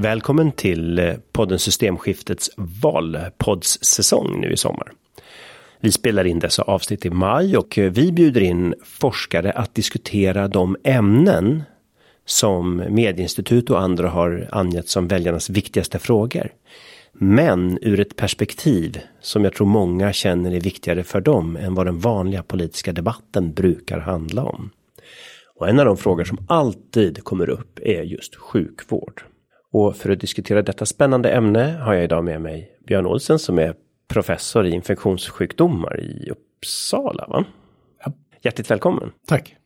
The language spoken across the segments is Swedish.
Välkommen till eh, podden Systemskiftets valpoddssäsong nu i sommar. Vi spelar in dessa avsnitt i maj och eh, vi bjuder in forskare att diskutera de ämnen som Medieinstitut och andra har angett som väljarnas viktigaste frågor. Men ur ett perspektiv som jag tror många känner är viktigare för dem än vad den vanliga politiska debatten brukar handla om. Och en av de frågor som alltid kommer upp är just sjukvård. Och för att diskutera detta spännande ämne har jag idag med mig Björn Olsen som är professor i infektionssjukdomar i Uppsala. Va? Ja. Hjärtligt välkommen. Tack.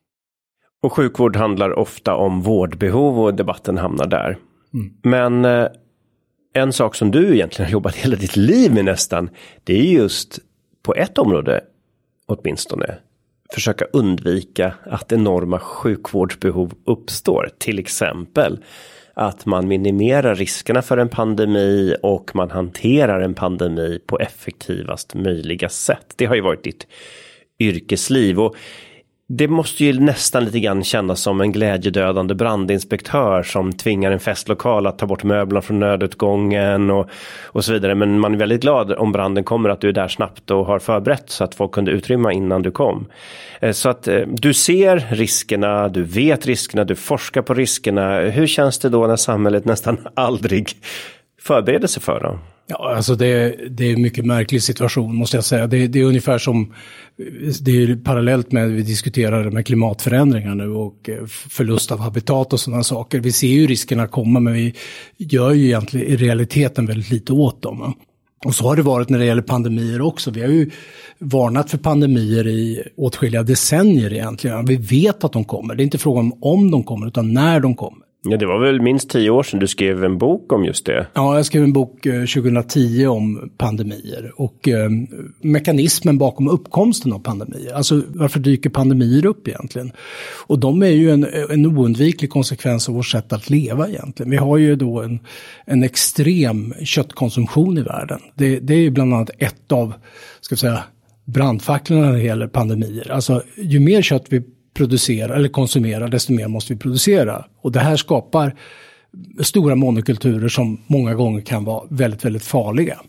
Och sjukvård handlar ofta om vårdbehov och debatten hamnar där. Mm. Men eh, en sak som du egentligen har jobbat hela ditt liv med nästan, det är just på ett område åtminstone försöka undvika att enorma sjukvårdsbehov uppstår. Till exempel att man minimerar riskerna för en pandemi och man hanterar en pandemi på effektivast möjliga sätt. Det har ju varit ditt yrkesliv och det måste ju nästan lite grann kännas som en glädjedödande brandinspektör som tvingar en festlokal att ta bort möblerna från nödutgången och, och så vidare. Men man är väldigt glad om branden kommer att du är där snabbt och har förberett så att folk kunde utrymma innan du kom. Eh, så att eh, du ser riskerna, du vet riskerna, du forskar på riskerna. Hur känns det då när samhället nästan aldrig förbereder sig för dem? Ja, alltså det, det är en mycket märklig situation måste jag säga. Det, det är ungefär som, det är parallellt med att vi diskuterar med klimatförändringar nu och eh, förlust av habitat och sådana saker. Vi ser ju riskerna komma men vi gör ju egentligen i realiteten väldigt lite åt dem. Och så har det varit när det gäller pandemier också. Vi har ju varnat för pandemier i åtskilliga decennier egentligen. Vi vet att de kommer. Det är inte frågan om om de kommer utan när de kommer. Ja, det var väl minst tio år sedan du skrev en bok om just det. Ja, jag skrev en bok eh, 2010 om pandemier och eh, mekanismen bakom uppkomsten av pandemier. Alltså varför dyker pandemier upp egentligen? Och de är ju en, en oundviklig konsekvens av vårt sätt att leva egentligen. Vi har ju då en, en extrem köttkonsumtion i världen. Det, det är ju bland annat ett av, ska vi säga, brandfacklorna när det gäller pandemier. Alltså ju mer kött vi producerar eller konsumerar, desto mer måste vi producera. Och det här skapar stora monokulturer som många gånger kan vara väldigt, väldigt farliga.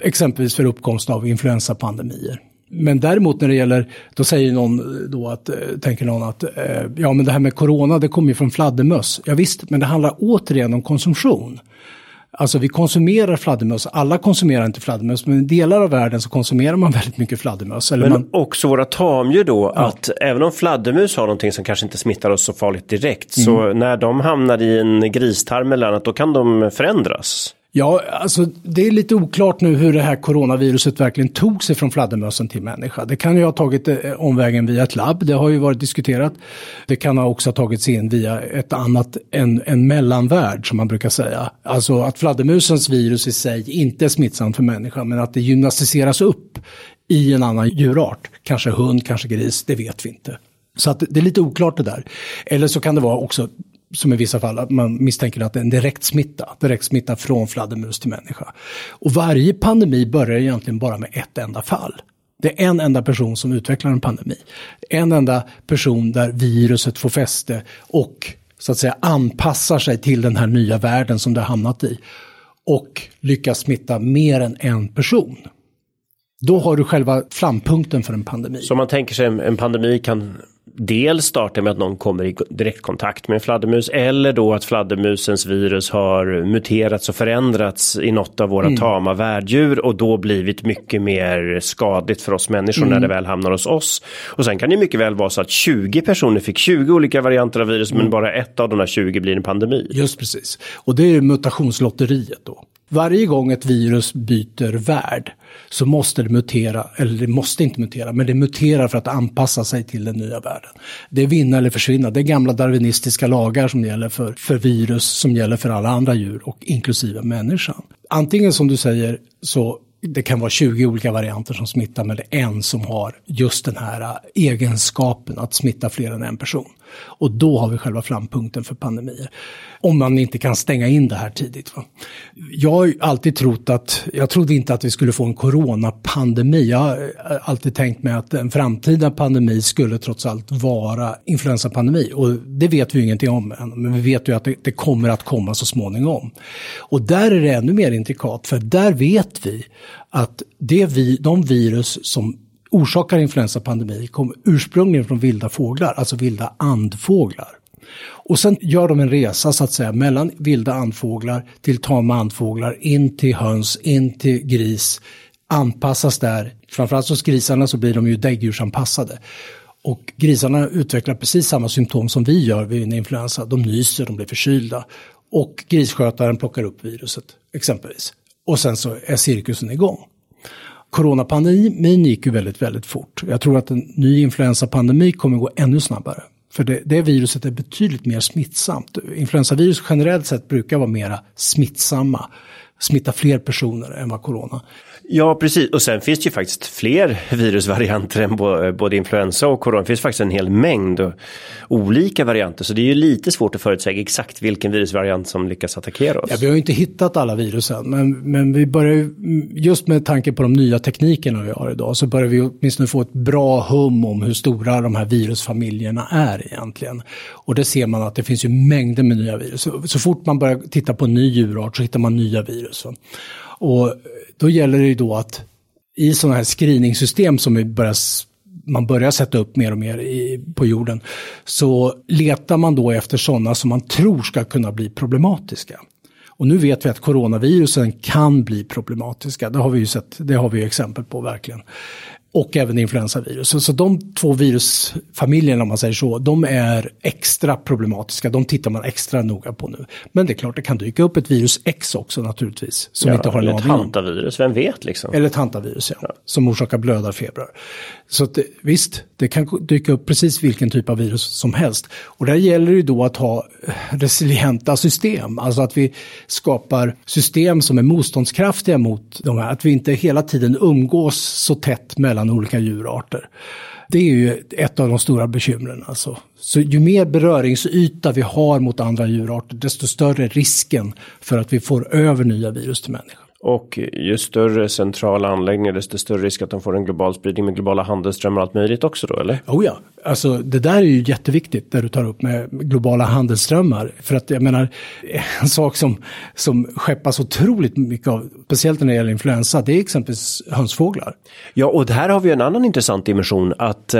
Exempelvis för uppkomst av influensapandemier. Men däremot när det gäller, då säger någon då att, eh, tänker någon att, eh, ja men det här med corona det kommer ju från fladdermöss. Ja, visst, men det handlar återigen om konsumtion. Alltså vi konsumerar fladdermöss, alla konsumerar inte fladdermöss, men i delar av världen så konsumerar man väldigt mycket fladdermöss. men man... också våra tamdjur då, ja. att även om fladdermus har någonting som kanske inte smittar oss så farligt direkt, mm. så när de hamnar i en gristarm eller annat, då kan de förändras. Ja, alltså det är lite oklart nu hur det här coronaviruset verkligen tog sig från fladdermössen till människa. Det kan ju ha tagit eh, omvägen via ett labb, det har ju varit diskuterat. Det kan ha också tagit sig in via ett annat, en, en mellanvärld som man brukar säga. Alltså att fladdermusens virus i sig inte är smittsamt för människan, men att det gymnastiseras upp i en annan djurart. Kanske hund, kanske gris, det vet vi inte. Så att det är lite oklart det där. Eller så kan det vara också som i vissa fall, att man misstänker att det är en direkt smitta, direkt smitta från fladdermus till människa. Och varje pandemi börjar egentligen bara med ett enda fall. Det är en enda person som utvecklar en pandemi. En enda person där viruset får fäste och så att säga anpassar sig till den här nya världen som det har hamnat i. Och lyckas smitta mer än en person. Då har du själva frampunkten för en pandemi. Så man tänker sig en pandemi kan dels startar med att någon kommer i direktkontakt med en fladdermus eller då att fladdermusens virus har muterats och förändrats i något av våra mm. tama värddjur och då blivit mycket mer skadligt för oss människor mm. när det väl hamnar hos oss. Och sen kan det mycket väl vara så att 20 personer fick 20 olika varianter av virus mm. men bara ett av de här 20 blir en pandemi. Just precis. Och det är mutationslotteriet då. Varje gång ett virus byter värld så måste det mutera, eller det måste inte mutera, men det muterar för att anpassa sig till den nya världen. Det är vinna eller försvinna, det är gamla darwinistiska lagar som gäller för, för virus, som gäller för alla andra djur och inklusive människan. Antingen som du säger så det kan vara 20 olika varianter som smittar, men det är en som har just den här äh, egenskapen att smitta fler än en person. Och då har vi själva frampunkten för pandemier. Om man inte kan stänga in det här tidigt. Va? Jag har alltid trott att, jag trodde inte att vi skulle få en coronapandemi. Jag har eh, alltid tänkt mig att en framtida pandemi skulle trots allt vara influensapandemi. Och det vet vi ju ingenting om än, men vi vet ju att det, det kommer att komma så småningom. Och där är det ännu mer intrikat, för där vet vi att det vi, de virus som orsakar influensapandemi kommer ursprungligen från vilda fåglar, alltså vilda andfåglar. Och sen gör de en resa så att säga mellan vilda andfåglar till tama andfåglar, in till höns, in till gris, anpassas där. Framförallt hos grisarna så blir de ju däggdjursanpassade. Och grisarna utvecklar precis samma symptom som vi gör vid en influensa. De nyser, de blir förkylda. Och grisskötaren plockar upp viruset, exempelvis. Och sen så är cirkusen igång. Coronapandemin gick ju väldigt, väldigt fort. Jag tror att en ny influensapandemi kommer gå ännu snabbare. För det, det viruset är betydligt mer smittsamt. Influensavirus generellt sett brukar vara mera smittsamma, smitta fler personer än vad corona. Ja, precis. Och sen finns det ju faktiskt fler virusvarianter än både influensa och corona. Det finns faktiskt en hel mängd olika varianter. Så det är ju lite svårt att förutsäga exakt vilken virusvariant som lyckas attackera oss. Ja, vi har ju inte hittat alla virus än. Men, men vi börjar ju, just med tanke på de nya teknikerna vi har idag, så börjar vi åtminstone få ett bra hum om hur stora de här virusfamiljerna är egentligen. Och det ser man att det finns ju mängder med nya virus. Så, så fort man börjar titta på en ny djurart så hittar man nya virus. Och då gäller det ju då att i sådana här screeningssystem som vi börjar, man börjar sätta upp mer och mer i, på jorden, så letar man då efter sådana som man tror ska kunna bli problematiska. Och nu vet vi att coronavirusen kan bli problematiska, det har vi ju sett, det har vi exempel på verkligen och även influensavirus. Så, så de två virusfamiljerna om man säger så, de är extra problematiska. De tittar man extra noga på nu. Men det är klart, det kan dyka upp ett virus X också naturligtvis. Som ja, inte har eller ett hantavirus, vem vet liksom. Eller ett hantavirus, ja, ja. Som orsakar blödarfebrar. Så att, visst, det kan dyka upp precis vilken typ av virus som helst. Och där gäller det då att ha resilienta system. Alltså att vi skapar system som är motståndskraftiga mot de här. Att vi inte hela tiden umgås så tätt mellan olika djurarter. Det är ju ett av de stora bekymren. Alltså. Så ju mer beröringsyta vi har mot andra djurarter, desto större är risken för att vi får över nya virus till människan. Och ju större centrala anläggningar desto större risk att de får en global spridning med globala handelsströmmar och allt möjligt också då eller? Oh ja, alltså det där är ju jätteviktigt det du tar upp med globala handelsströmmar. För att jag menar, en sak som, som skeppas otroligt mycket av, speciellt när det gäller influensa, det är exempelvis hönsfåglar. Ja, och här har vi en annan intressant dimension att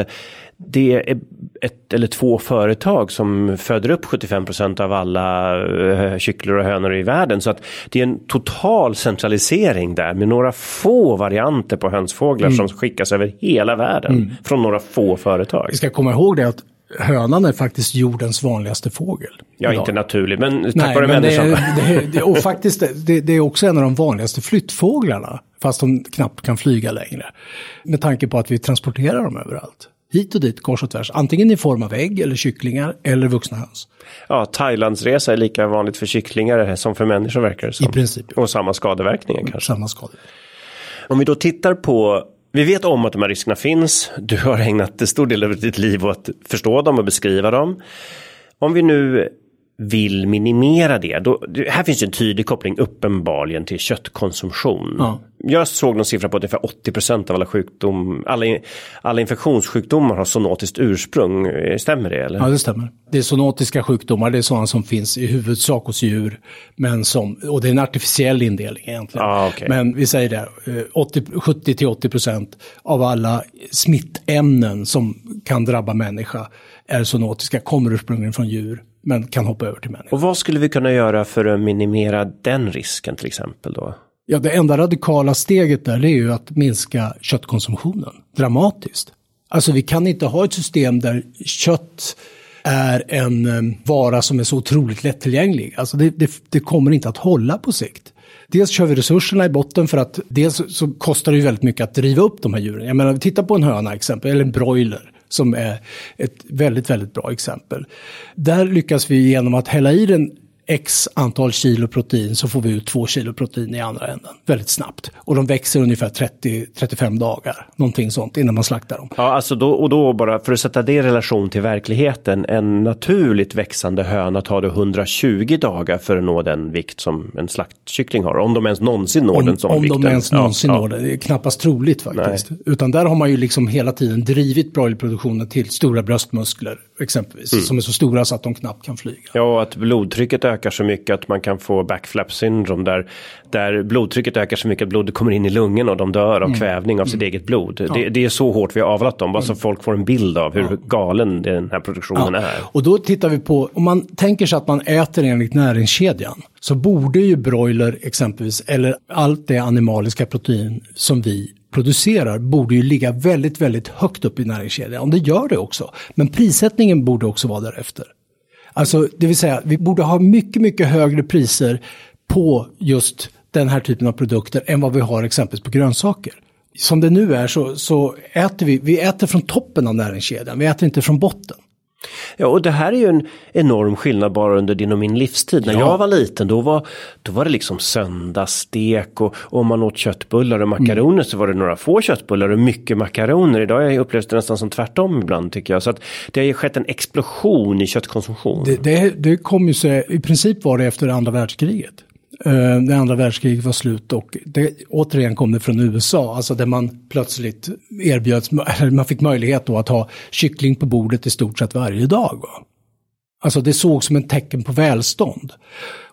det är ett eller två företag som föder upp 75% av alla eh, kycklor och hönor i världen. Så att det är en total centralisering där med några få varianter på hönsfåglar mm. som skickas över hela världen mm. från några få företag. Vi ska komma ihåg det att hönan är faktiskt jordens vanligaste fågel. Ja, idag. inte naturligt, men tack Nej, vare människan. Det, det, det, och faktiskt, det, det, är också en av de vanligaste flyttfåglarna, fast de knappt kan flyga längre. Med tanke på att vi transporterar dem överallt hit och dit kors och tvärs. Antingen i form av ägg eller kycklingar eller vuxna höns. Ja, Thailandsresa är lika vanligt för kycklingar som för människor verkar det som. I princip. Och samma skadeverkningar kanske. Samma skade. Om vi då tittar på vi vet om att de här riskerna finns. Du har ägnat en stor del av ditt liv åt att förstå dem och beskriva dem. Om vi nu vill minimera det. Då, här finns en tydlig koppling uppenbarligen till köttkonsumtion. Ja. Jag såg någon siffra på att ungefär 80% av alla sjukdom, alla, alla infektionssjukdomar har zoonotiskt ursprung. Stämmer det? Eller? Ja, det stämmer. Det är zoonotiska sjukdomar, det är sådana som finns i huvudsak hos djur. Men som, och det är en artificiell indelning egentligen. Ah, okay. Men vi säger det, 70-80% av alla smittämnen som kan drabba människa är zoonotiska, kommer ursprungligen från djur men kan hoppa över till människor. Och vad skulle vi kunna göra för att minimera den risken till exempel då? Ja, det enda radikala steget där är ju att minska köttkonsumtionen dramatiskt. Alltså vi kan inte ha ett system där kött är en um, vara som är så otroligt lättillgänglig. Alltså det, det, det, kommer inte att hålla på sikt. Dels kör vi resurserna i botten för att dels så kostar det ju väldigt mycket att driva upp de här djuren. Jag menar, titta på en höna exempel, eller en broiler som är ett väldigt, väldigt bra exempel. Där lyckas vi genom att hälla i den x antal kilo protein så får vi ut två kilo protein i andra änden väldigt snabbt. Och de växer ungefär 30-35 dagar, någonting sånt, innan man slaktar dem. Ja, alltså då, och då bara för att sätta det i relation till verkligheten, en naturligt växande höna tar det 120 dagar för att nå den vikt som en slaktkyckling har, om de ens någonsin når om, den sån om vikten. Om de ens någonsin ja, når det, det är knappast troligt faktiskt. Nej. Utan där har man ju liksom hela tiden drivit broilerproduktionen till stora bröstmuskler exempelvis, mm. som är så stora så att de knappt kan flyga. Ja, och att blodtrycket ökar så mycket att man kan få backflap syndrom där, där blodtrycket ökar så mycket att blodet kommer in i lungen och de dör av mm. kvävning av sitt mm. eget blod. Ja. Det, det, är så hårt vi har avlat dem, bara så mm. folk får en bild av hur ja. galen den här produktionen ja. är. Och då tittar vi på, om man tänker sig att man äter enligt näringskedjan, så borde ju broiler exempelvis, eller allt det animaliska protein som vi producerar borde ju ligga väldigt, väldigt högt upp i näringskedjan. Och det gör det också. Men prissättningen borde också vara därefter. Alltså, det vill säga, vi borde ha mycket, mycket högre priser på just den här typen av produkter än vad vi har exempelvis på grönsaker. Som det nu är så, så äter vi, vi äter från toppen av näringskedjan, vi äter inte från botten. Ja, och det här är ju en enorm skillnad bara under din och min livstid. När ja. jag var liten då var, då var det liksom söndagsstek och, och om man åt köttbullar och makaroner mm. så var det några få köttbullar och mycket makaroner. Idag har jag upplevt det nästan som tvärtom ibland tycker jag. Så att det har ju skett en explosion i köttkonsumtion. Det, det, det kom ju sig, i princip var det efter andra världskriget det när andra världskriget var slut och det, återigen kom det från USA, alltså där man plötsligt erbjöds, man fick möjlighet då att ha kyckling på bordet i stort sett varje dag. Va? Alltså det sågs som ett tecken på välstånd.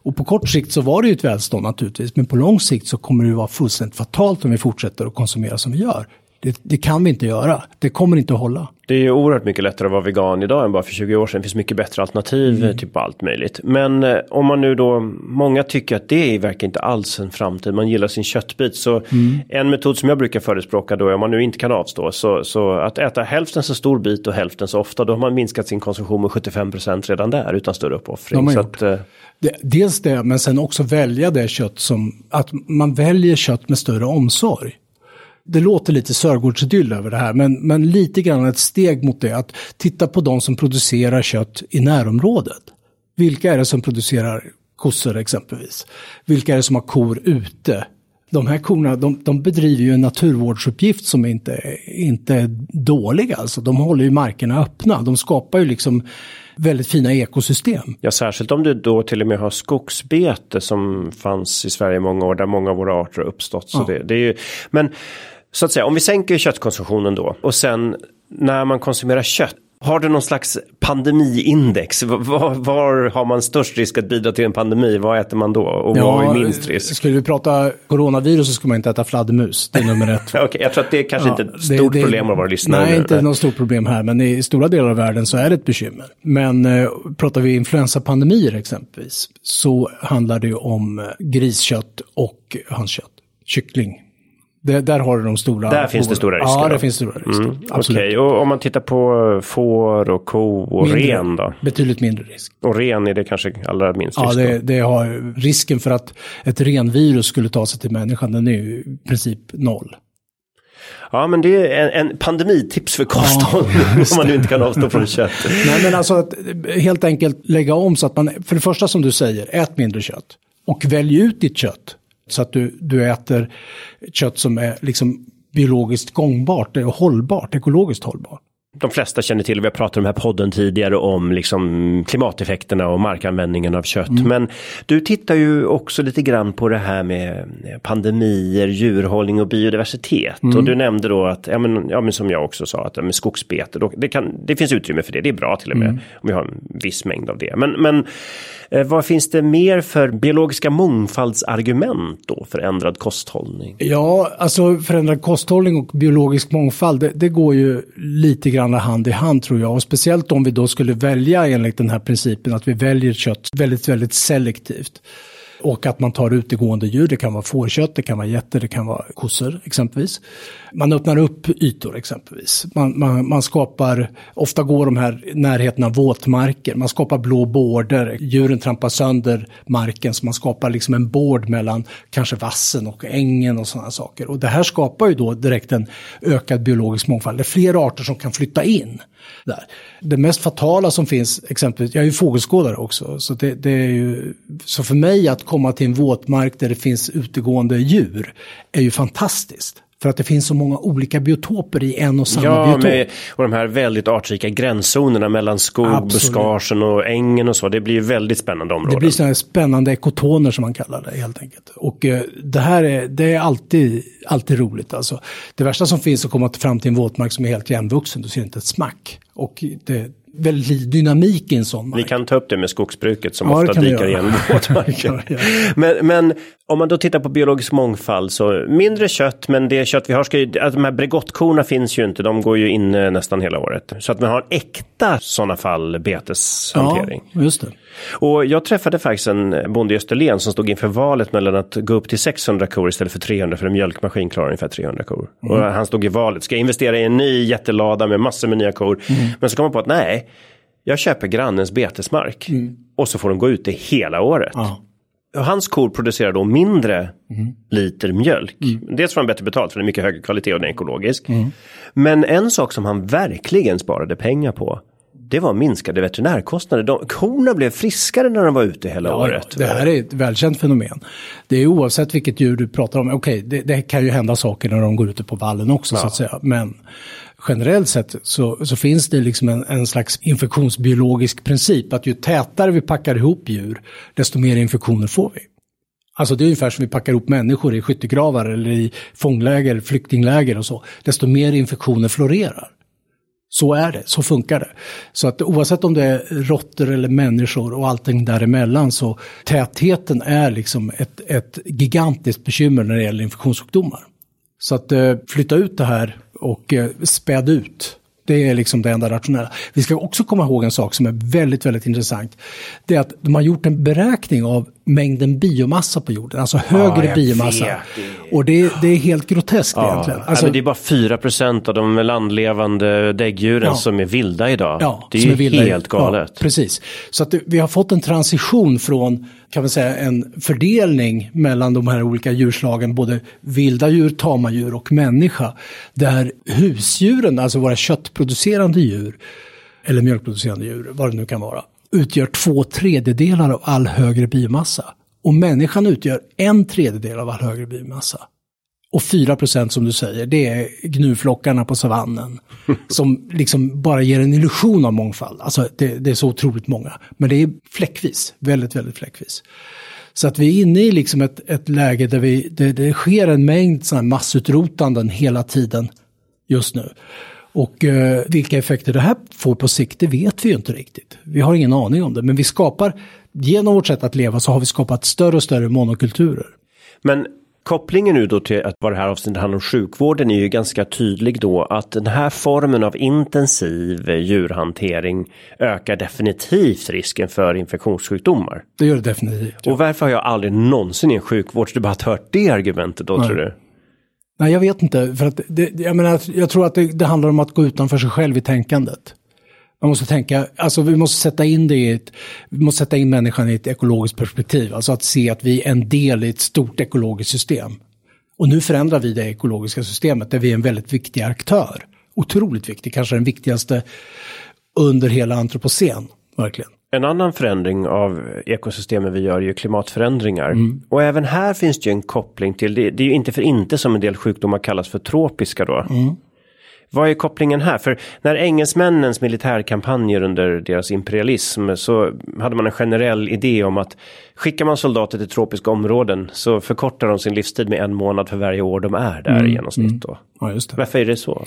Och på kort sikt så var det ju ett välstånd naturligtvis, men på lång sikt så kommer det ju vara fullständigt fatalt om vi fortsätter att konsumera som vi gör. Det, det, kan vi inte göra. Det kommer inte att hålla. Det är ju oerhört mycket lättare att vara vegan idag än bara för 20 år sedan. Det finns mycket bättre alternativ mm. typ allt möjligt. Men eh, om man nu då, många tycker att det verkar inte alls en framtid. Man gillar sin köttbit. Så mm. en metod som jag brukar förespråka då, om man nu inte kan avstå, så, så att äta hälften så stor bit och hälften så ofta, då har man minskat sin konsumtion med 75% redan där utan större uppoffring. så att, eh, det, dels det, men sen också välja det kött som, att man väljer kött med större omsorg det låter lite Sörgårdsidyll över det här, men, men lite grann ett steg mot det. Att titta på de som producerar kött i närområdet. Vilka är det som producerar kossor exempelvis? Vilka är det som har kor ute? De här korna de, de bedriver ju en naturvårdsuppgift som inte, inte är dålig alltså. De håller ju markerna öppna. De skapar ju liksom väldigt fina ekosystem. Ja, särskilt om du då till och med har skogsbete som fanns i Sverige i många år där många av våra arter har uppstått. Så ja. det, det är ju, men så att säga, om vi sänker köttkonsumtionen då och sen när man konsumerar kött har du någon slags pandemiindex? Var, var, har man störst risk att bidra till en pandemi? Vad äter man då? Och ja, vad är minst risk? Skulle vi prata coronavirus så ska man inte äta fladdermus. Det är nummer ett. Okay, jag tror att det är kanske ja, inte ett stort det, problem av våra lyssnare. Nej, inte något stort problem här, men i stora delar av världen så är det ett bekymmer. Men eh, pratar vi influensapandemier exempelvis så handlar det om eh, griskött och hönskött. Kyckling det, där har du de stora. Där finns det stora risker? Ja, det finns stora risker. Mm, Okej, okay. och om man tittar på får och ko och mindre, ren då? Betydligt mindre risk. Och ren är det kanske allra minst risk? Ja, det, det, har risken för att ett renvirus skulle ta sig till människan, den är ju i princip noll. Ja, men det är en, en pandemitips för kosthållning ja, om man nu inte kan avstå från kött. Nej, men alltså att helt enkelt lägga om så att man, för det första som du säger, ät mindre kött. Och välj ut ditt kött. Så att du, du äter kött som är liksom biologiskt gångbart och hållbart, ekologiskt hållbart de flesta känner till, vi har pratat om den här podden tidigare om liksom klimateffekterna och markanvändningen av kött. Mm. Men du tittar ju också lite grann på det här med pandemier, djurhållning och biodiversitet. Mm. Och du nämnde då att, ja men, ja, men som jag också sa, att med skogsbete, då, det, kan, det finns utrymme för det, det är bra till och med mm. om vi har en viss mängd av det. Men, men eh, vad finns det mer för biologiska mångfaldsargument då för ändrad kosthållning? Ja, alltså förändrad kosthållning och biologisk mångfald, det, det går ju lite grann grann hand i hand tror jag. Och speciellt om vi då skulle välja enligt den här principen att vi väljer kött väldigt, väldigt selektivt. Och att man tar utegående djur, det kan vara fårkött, det kan vara getter, det kan vara kossor exempelvis. Man öppnar upp ytor exempelvis. Man, man, man skapar, ofta går de här närheten av våtmarker, man skapar blå bårder, djuren trampar sönder marken så man skapar liksom en bård mellan kanske vassen och ängen och sådana saker. Och det här skapar ju då direkt en ökad biologisk mångfald. Det är fler arter som kan flytta in. Där. Det mest fatala som finns, exempelvis, jag är ju fågelskådare också, så, det, det, är ju, så för mig att komma till en våtmark där det finns utegående djur är ju fantastiskt. För att det finns så många olika biotoper i en och samma ja, biotop. Med, och de här väldigt artrika gränszonerna mellan skog, buskagen och ängen och så. Det blir väldigt spännande områden. Det blir sådana här spännande ekotoner som man kallar det helt enkelt. Och eh, det här är, det är alltid, alltid roligt alltså. Det värsta som finns är att komma fram till en våtmark som är helt igenvuxen. Du ser inte ett smack. Och det, väldigt dynamik i en sån mark. Vi kan ta upp det med skogsbruket som ja, ofta dikar igen våtmarker. men, men om man då tittar på biologisk mångfald så mindre kött men det kött vi har ska ju, alltså de här bregottkorna finns ju inte, de går ju in nästan hela året. Så att man har äkta sådana fall beteshantering. Ja, just det. Och jag träffade faktiskt en bonde i Österlen som stod inför valet mellan att gå upp till 600 kor istället för 300 för en mjölkmaskin klarar ungefär 300 kor. Mm. Och han stod i valet, ska jag investera i en ny jättelada med massor med nya kor? Mm. Men så kom man på att nej, jag köper grannens betesmark mm. och så får de gå ute hela året. Ja. Hans kor producerar då mindre mm. liter mjölk. Mm. Dels får han bättre betalt för det är mycket högre kvalitet och den är ekologisk. Mm. Men en sak som han verkligen sparade pengar på det var minskade veterinärkostnader. De, korna blev friskare när de var ute hela ja, året. Det här är ett välkänt fenomen. Det är oavsett vilket djur du pratar om. Okej, okay, det, det, kan ju hända saker när de går ute på vallen också ja. så att säga. Men generellt sett så, så finns det liksom en, en, slags infektionsbiologisk princip att ju tätare vi packar ihop djur, desto mer infektioner får vi. Alltså det är ungefär som vi packar ihop människor i skyttegravar eller i fångläger, flyktingläger och så. Desto mer infektioner florerar. Så är det, så funkar det. Så att oavsett om det är råttor eller människor och allting däremellan så tätheten är liksom ett, ett gigantiskt bekymmer när det gäller infektionssjukdomar. Så att eh, flytta ut det här och eh, späd ut. Det är liksom det enda rationella. Vi ska också komma ihåg en sak som är väldigt, väldigt intressant. Det är att de har gjort en beräkning av mängden biomassa på jorden, alltså högre ja, biomassa. Vet. Och det, det, är helt groteskt ja. egentligen. Alltså, ja, det är bara 4% av de landlevande däggdjuren ja. som är vilda idag. Det är ju är helt galet. precis. Så att det, vi har fått en transition från kan man säga, en fördelning mellan de här olika djurslagen, både vilda djur, tama djur och människa. Där husdjuren, alltså våra köttproducerande djur, eller mjölkproducerande djur, vad det nu kan vara, utgör två tredjedelar av all högre biomassa. Och människan utgör en tredjedel av all högre biomassa. Och 4 procent som du säger, det är gnuflockarna på savannen. som liksom bara ger en illusion av mångfald. Alltså det, det, är så otroligt många. Men det är fläckvis, väldigt, väldigt fläckvis. Så att vi är inne i liksom ett, ett läge där vi, det, det sker en mängd sådana massutrotanden hela tiden just nu. Och eh, vilka effekter det här får på sikt, det vet vi ju inte riktigt. Vi har ingen aning om det, men vi skapar, genom vårt sätt att leva så har vi skapat större och större monokulturer. Men Kopplingen nu då till att vad det här avsnittet handlar om sjukvården är ju ganska tydlig då att den här formen av intensiv djurhantering ökar definitivt risken för infektionssjukdomar. Det gör det definitivt. Ja. Och varför har jag aldrig någonsin i en sjukvårdsdebatt hört det argumentet då Nej. tror du? Nej, jag vet inte. För att det, jag, menar, jag tror att det, det handlar om att gå utanför sig själv i tänkandet. Man måste tänka, alltså vi måste sätta in det i ett, vi måste sätta in människan i ett ekologiskt perspektiv. Alltså att se att vi är en del i ett stort ekologiskt system. Och nu förändrar vi det ekologiska systemet där vi är en väldigt viktig aktör. Otroligt viktig, kanske den viktigaste under hela antropocen, verkligen. En annan förändring av ekosystemen vi gör är ju klimatförändringar. Mm. Och även här finns det ju en koppling till, det, det är ju inte för inte som en del sjukdomar kallas för tropiska då. Mm. Vad är kopplingen här? För när engelsmännens militärkampanjer under deras imperialism så hade man en generell idé om att skickar man soldater till tropiska områden så förkortar de sin livstid med en månad för varje år de är där mm. i genomsnitt. Då. Ja. Varför är det så?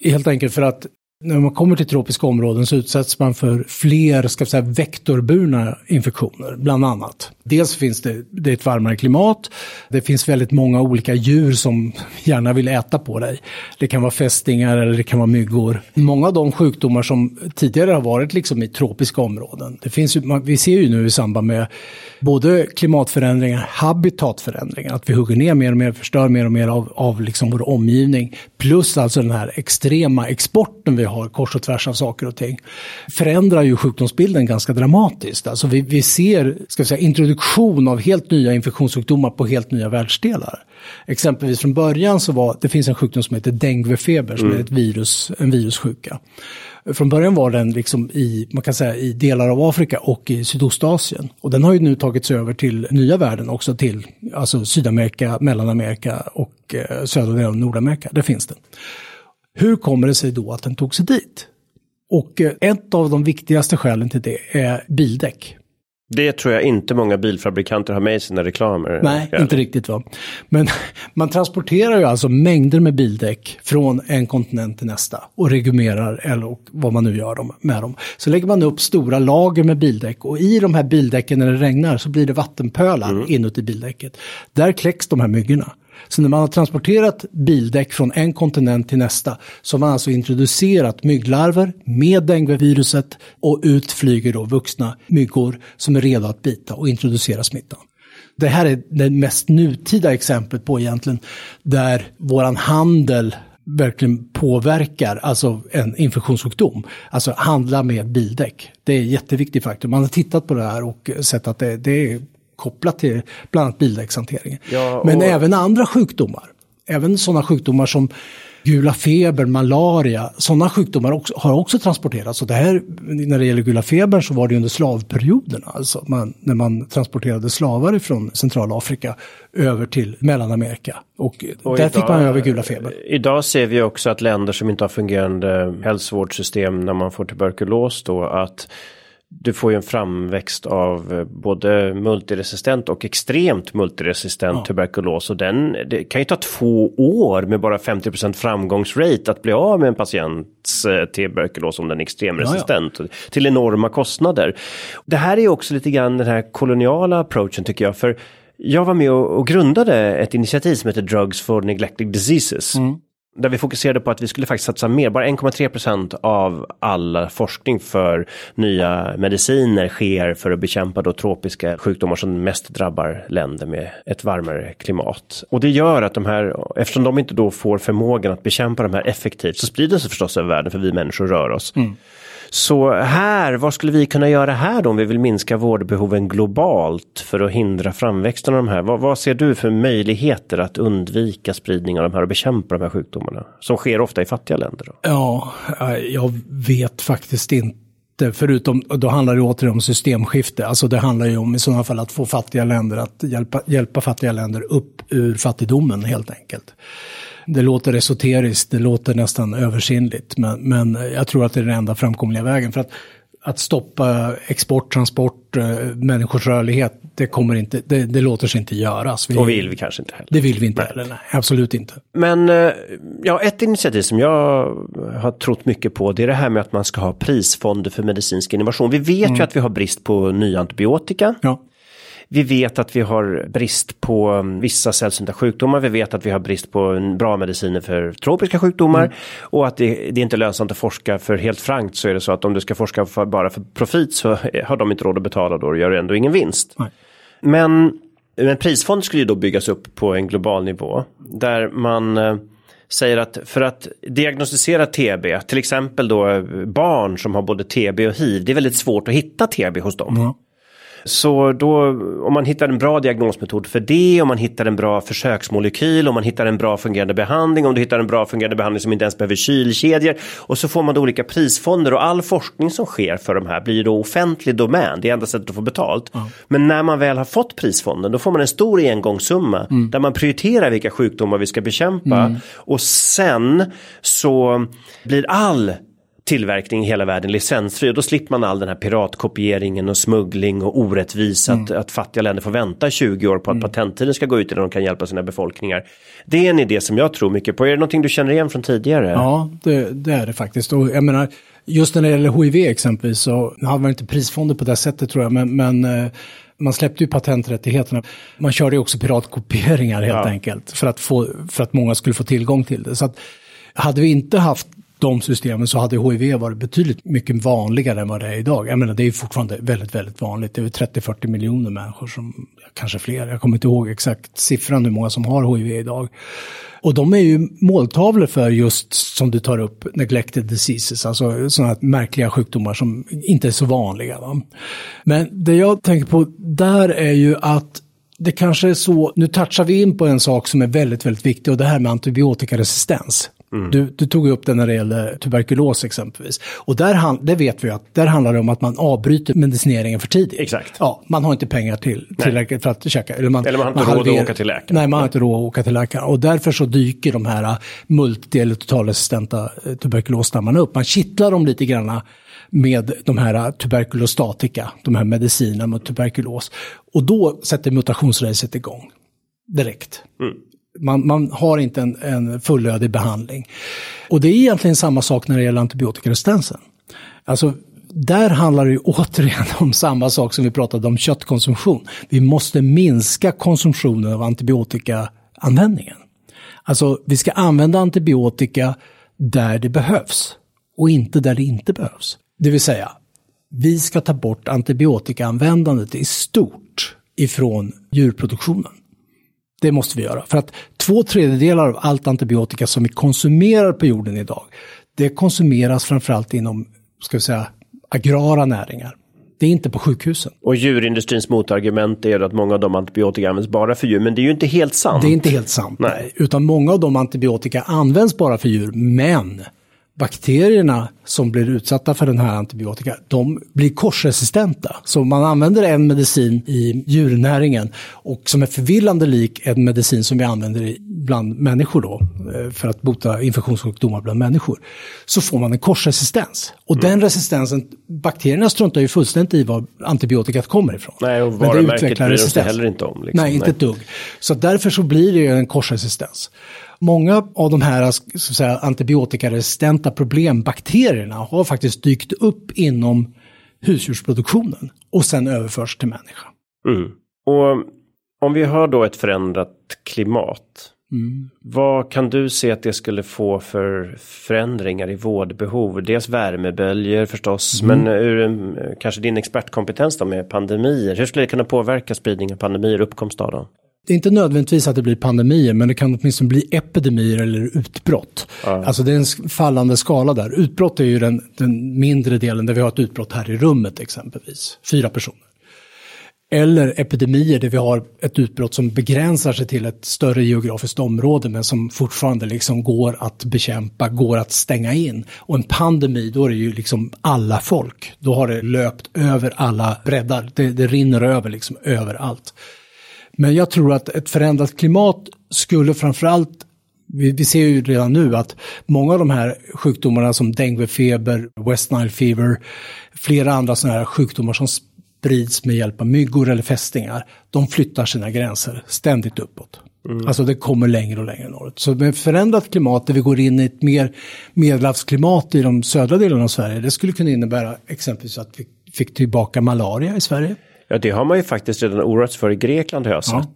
Helt enkelt för att när man kommer till tropiska områden så utsätts man för fler ska säga, vektorburna infektioner, bland annat. Dels finns det, det är ett varmare klimat, det finns väldigt många olika djur som gärna vill äta på dig. Det kan vara fästingar eller det kan vara myggor. Många av de sjukdomar som tidigare har varit liksom i tropiska områden, det finns ju, vi ser ju nu i samband med både klimatförändringar, habitatförändringar, att vi hugger ner mer och mer, förstör mer och mer av, av liksom vår omgivning, plus alltså den här extrema exporten vi har kors och tvärs av saker och ting, förändrar ju sjukdomsbilden ganska dramatiskt. Alltså vi, vi ser ska vi säga, introduktion av helt nya infektionssjukdomar på helt nya världsdelar. Exempelvis från början så var det finns en sjukdom som heter denguefeber som mm. är ett virus, en virussjuka. Från början var den liksom i, man kan säga, i delar av Afrika och i Sydostasien. Och den har ju nu tagits över till nya världen också till alltså Sydamerika, Mellanamerika och eh, södra delen av Nordamerika. Där finns den. Hur kommer det sig då att den tog sig dit? Och eh, ett av de viktigaste skälen till det är bildäck. Det tror jag inte många bilfabrikanter har med i sina reklamer. Nej, inte riktigt va. Men man transporterar ju alltså mängder med bildäck från en kontinent till nästa och regumerar eller vad man nu gör med dem. Så lägger man upp stora lager med bildäck och i de här bildäcken när det regnar så blir det vattenpölar mm. inuti bildäcket. Där kläcks de här myggorna. Så när man har transporterat bildäck från en kontinent till nästa så har man alltså introducerat mygglarver med dengueviruset och ut flyger då vuxna myggor som är redo att bita och introducera smittan. Det här är det mest nutida exemplet på egentligen där våran handel verkligen påverkar alltså en infektionssjukdom. Alltså handla med bildäck. Det är en jätteviktig faktor. Man har tittat på det här och sett att det, det är kopplat till bland annat bildäckshanteringen. Ja, och... Men även andra sjukdomar. Även sådana sjukdomar som gula feber, malaria, sådana sjukdomar också, har också transporterats. Och det här, när det gäller gula febern så var det under slavperioderna, alltså man, när man transporterade slavar från Centralafrika över till Mellanamerika. Och, och där idag, fick man över gula feber. Idag ser vi också att länder som inte har fungerande hälsovårdssystem när man får tuberkulos då att du får ju en framväxt av eh, både multiresistent och extremt multiresistent ja. tuberkulos. Och den, det kan ju ta två år med bara 50% framgångsrate att bli av med en patients eh, tuberkulos om den är extremresistent. Ja, ja. Till enorma kostnader. Det här är också lite grann den här koloniala approachen tycker jag. För jag var med och, grundade ett initiativ som heter Drugs for Neglected Diseases. Mm. Där vi fokuserade på att vi skulle faktiskt satsa mer. Bara 1,3% av all forskning för nya mediciner sker för att bekämpa då tropiska sjukdomar som mest drabbar länder med ett varmare klimat. Och det gör att de här, eftersom de inte då får förmågan att bekämpa de här effektivt så sprider sig förstås över världen för vi människor rör oss. Mm. Så här, vad skulle vi kunna göra här då om vi vill minska vårdbehoven globalt för att hindra framväxten av de här? Vad, vad ser du för möjligheter att undvika spridning av de här och bekämpa de här sjukdomarna? Som sker ofta i fattiga länder. Då? Ja, eh, jag vet faktiskt inte förutom, då handlar det återigen om systemskifte. Alltså det handlar ju om i sådana fall att få fattiga länder att hjälpa, hjälpa fattiga länder upp ur fattigdomen helt enkelt det låter esoteriskt, det låter nästan översinnligt, men, men jag tror att det är den enda framkomliga vägen. För att, att stoppa export, transport, eh, människors rörlighet, det kommer inte, det, det låter sig inte göras. Vi, och vill vi kanske inte heller. Det vill vi inte nej. heller, nej, absolut inte. Men eh, ja, ett initiativ som jag har trott mycket på, det är det här med att man ska ha prisfonder för medicinsk innovation. Vi vet mm. ju att vi har brist på nya antibiotika. Ja. Vi vet att vi har brist på um, vissa sällsynta sjukdomar. Vi vet att vi har brist på bra mediciner för tropiska sjukdomar. Mm. Och att det, det, är inte lönsamt att forska för helt frankt så är det så att om du ska forska för, bara för profit så har de inte råd att betala då och gör ändå ingen vinst. Nej. Men en prisfond skulle ju då byggas upp på en global nivå. Där man eh, säger att för att diagnostisera TB, till exempel då barn som har både TB och hiv, det är väldigt svårt att hitta TB hos dem. Mm. Så då om man hittar en bra diagnosmetod för det, om man hittar en bra försöksmolekyl, om man hittar en bra fungerande behandling, om du hittar en bra fungerande behandling som inte ens behöver kylkedjor. Och så får man då olika prisfonder och all forskning som sker för de här blir då offentlig domän. Det är enda sättet att få betalt. Mm. Men när man väl har fått prisfonden då får man en stor engångssumma mm. där man prioriterar vilka sjukdomar vi ska bekämpa. Mm. Och sen så blir all tillverkning i hela världen licensfri och då slipper man all den här piratkopieringen och smuggling och orättvisa mm. att, att fattiga länder får vänta 20 år på att mm. patenttiden ska gå ut innan de kan hjälpa sina befolkningar. Det är en idé som jag tror mycket på. Är det någonting du känner igen från tidigare? Ja, det, det är det faktiskt. Och jag menar, just när det gäller HIV exempelvis så hade man inte prisfonder på det sättet tror jag, men, men eh, man släppte ju patenträttigheterna. Man körde ju också piratkopieringar helt ja. enkelt för att, få, för att många skulle få tillgång till det. Så att, hade vi inte haft de systemen så hade HIV varit betydligt mycket vanligare än vad det är idag. Jag menar det är fortfarande väldigt, väldigt vanligt. Det är 30-40 miljoner människor som, kanske fler, jag kommer inte ihåg exakt siffran hur många som har HIV idag. Och de är ju måltavlor för just som du tar upp, neglected diseases, alltså sådana märkliga sjukdomar som inte är så vanliga. Va? Men det jag tänker på där är ju att det kanske är så, nu touchar vi in på en sak som är väldigt, väldigt viktig och det här med antibiotikaresistens. Mm. Du, du, tog upp det när det gäller tuberkulos exempelvis. Och där, det vet vi att där handlar det om att man avbryter medicineringen för tidigt. Exakt. Ja, man har inte pengar till, tillräckligt för att käka. Eller man, eller man har inte man råd att åka till läkaren. Nej, man har inte råd att åka till läkaren. Och därför så dyker de här multi eller totalresistenta eh, tuberkulosstammarna upp. Man kittlar dem lite grann med de här tuberkulostatika, de här medicinerna mot tuberkulos. Och då sätter mutationsracet igång direkt. Mm. Man, man har inte en, en fullödig behandling. Och det är egentligen samma sak när det gäller antibiotikaresistensen. Alltså, där handlar det ju återigen om samma sak som vi pratade om köttkonsumtion. Vi måste minska konsumtionen av antibiotikaanvändningen. Alltså, vi ska använda antibiotika där det behövs och inte där det inte behövs. Det vill säga, vi ska ta bort antibiotikaanvändandet i stort ifrån djurproduktionen. Det måste vi göra. För att två tredjedelar av allt antibiotika som vi konsumerar på jorden idag, det konsumeras framförallt inom, ska vi säga, agrara näringar. Det är inte på sjukhusen. Och djurindustrins motargument är att många av de antibiotika används bara för djur, men det är ju inte helt sant. Det är inte helt sant, nej. Utan många av de antibiotika används bara för djur, men bakterierna som blir utsatta för den här antibiotika, de blir korsresistenta. Så man använder en medicin i djurnäringen och som är förvillande lik en medicin som vi använder bland människor då, eh, för att bota infektionssjukdomar bland människor. Så får man en korsresistens. Och mm. den resistensen, bakterierna struntar ju fullständigt i var antibiotikat kommer ifrån. Nej, och varumärket bryr de sig heller inte om. Liksom. Nej, inte ett dugg. Så därför så blir det ju en korsresistens. Många av de här så att säga, antibiotikaresistenta problembakterierna har faktiskt dykt upp inom husdjursproduktionen och sen överförs till människa. Mm. Och om vi har då ett förändrat klimat. Mm. Vad kan du se att det skulle få för förändringar i vårdbehov? Dels värmeböljor förstås, mm. men ur en, kanske din expertkompetens då med pandemier. Hur skulle det kunna påverka spridning av pandemier, uppkomst av dem? Det är inte nödvändigtvis att det blir pandemier, men det kan åtminstone bli epidemier eller utbrott. Ja. Alltså det är en fallande skala där. Utbrott är ju den, den mindre delen där vi har ett utbrott här i rummet exempelvis. Fyra personer. Eller epidemier där vi har ett utbrott som begränsar sig till ett större geografiskt område men som fortfarande liksom går att bekämpa, går att stänga in. Och en pandemi, då är det ju liksom alla folk. Då har det löpt över alla breddar. Det, det rinner över liksom överallt. Men jag tror att ett förändrat klimat skulle framförallt vi, vi ser ju redan nu att många av de här sjukdomarna som denguefeber, West Nile fever, flera andra sådana här sjukdomar som sprids med hjälp av myggor eller fästingar, de flyttar sina gränser ständigt uppåt. Mm. Alltså det kommer längre och längre norrut. Så med förändrat klimat där vi går in i ett mer medelhavsklimat i de södra delarna av Sverige, det skulle kunna innebära exempelvis att vi fick tillbaka malaria i Sverige. Ja, det har man ju faktiskt redan oroats för i Grekland har jag sett. Ja,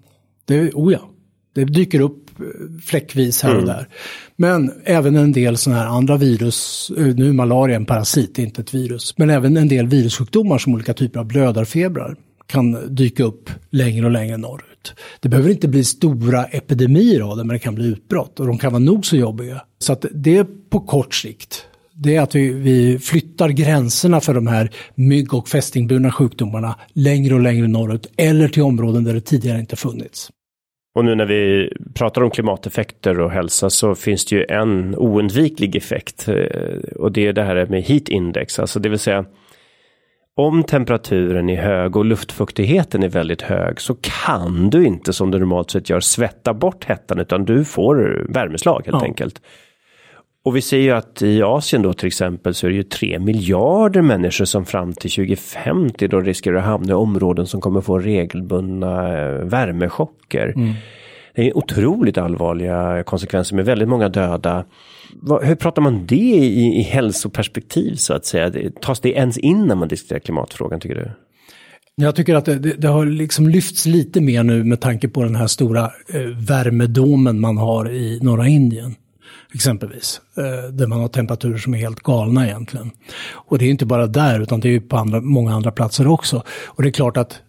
det, oh ja. det dyker upp eh, fläckvis här och mm. där. Men även en del sådana här andra virus, eh, nu är malaria en parasit, inte ett virus, men även en del virussjukdomar som olika typer av blödarfebrar kan dyka upp längre och längre norrut. Det behöver inte bli stora epidemier av det, men det kan bli utbrott och de kan vara nog så jobbiga. Så att det är på kort sikt det är att vi, vi, flyttar gränserna för de här mygg och fästingburna sjukdomarna längre och längre norrut eller till områden där det tidigare inte funnits. Och nu när vi pratar om klimateffekter och hälsa så finns det ju en oundviklig effekt eh, och det är det här med heat index, alltså det vill säga om temperaturen är hög och luftfuktigheten är väldigt hög så kan du inte som du normalt sett gör svetta bort hettan utan du får värmeslag helt ja. enkelt. Och vi ser ju att i Asien då till exempel så är det ju tre miljarder människor som fram till 2050 då riskerar att hamna i områden som kommer få regelbundna eh, värmechocker. Mm. Det är otroligt allvarliga konsekvenser med väldigt många döda. Hur pratar man det i, i hälsoperspektiv så att säga? Tas det ens in när man diskuterar klimatfrågan tycker du? Jag tycker att det, det, det, har liksom lyfts lite mer nu med tanke på den här stora eh, värmedomen man har i norra Indien. Exempelvis. Eh, där man har temperaturer som är helt galna egentligen. Och det är inte bara där utan det är på andra, många andra platser också. Och det är klart att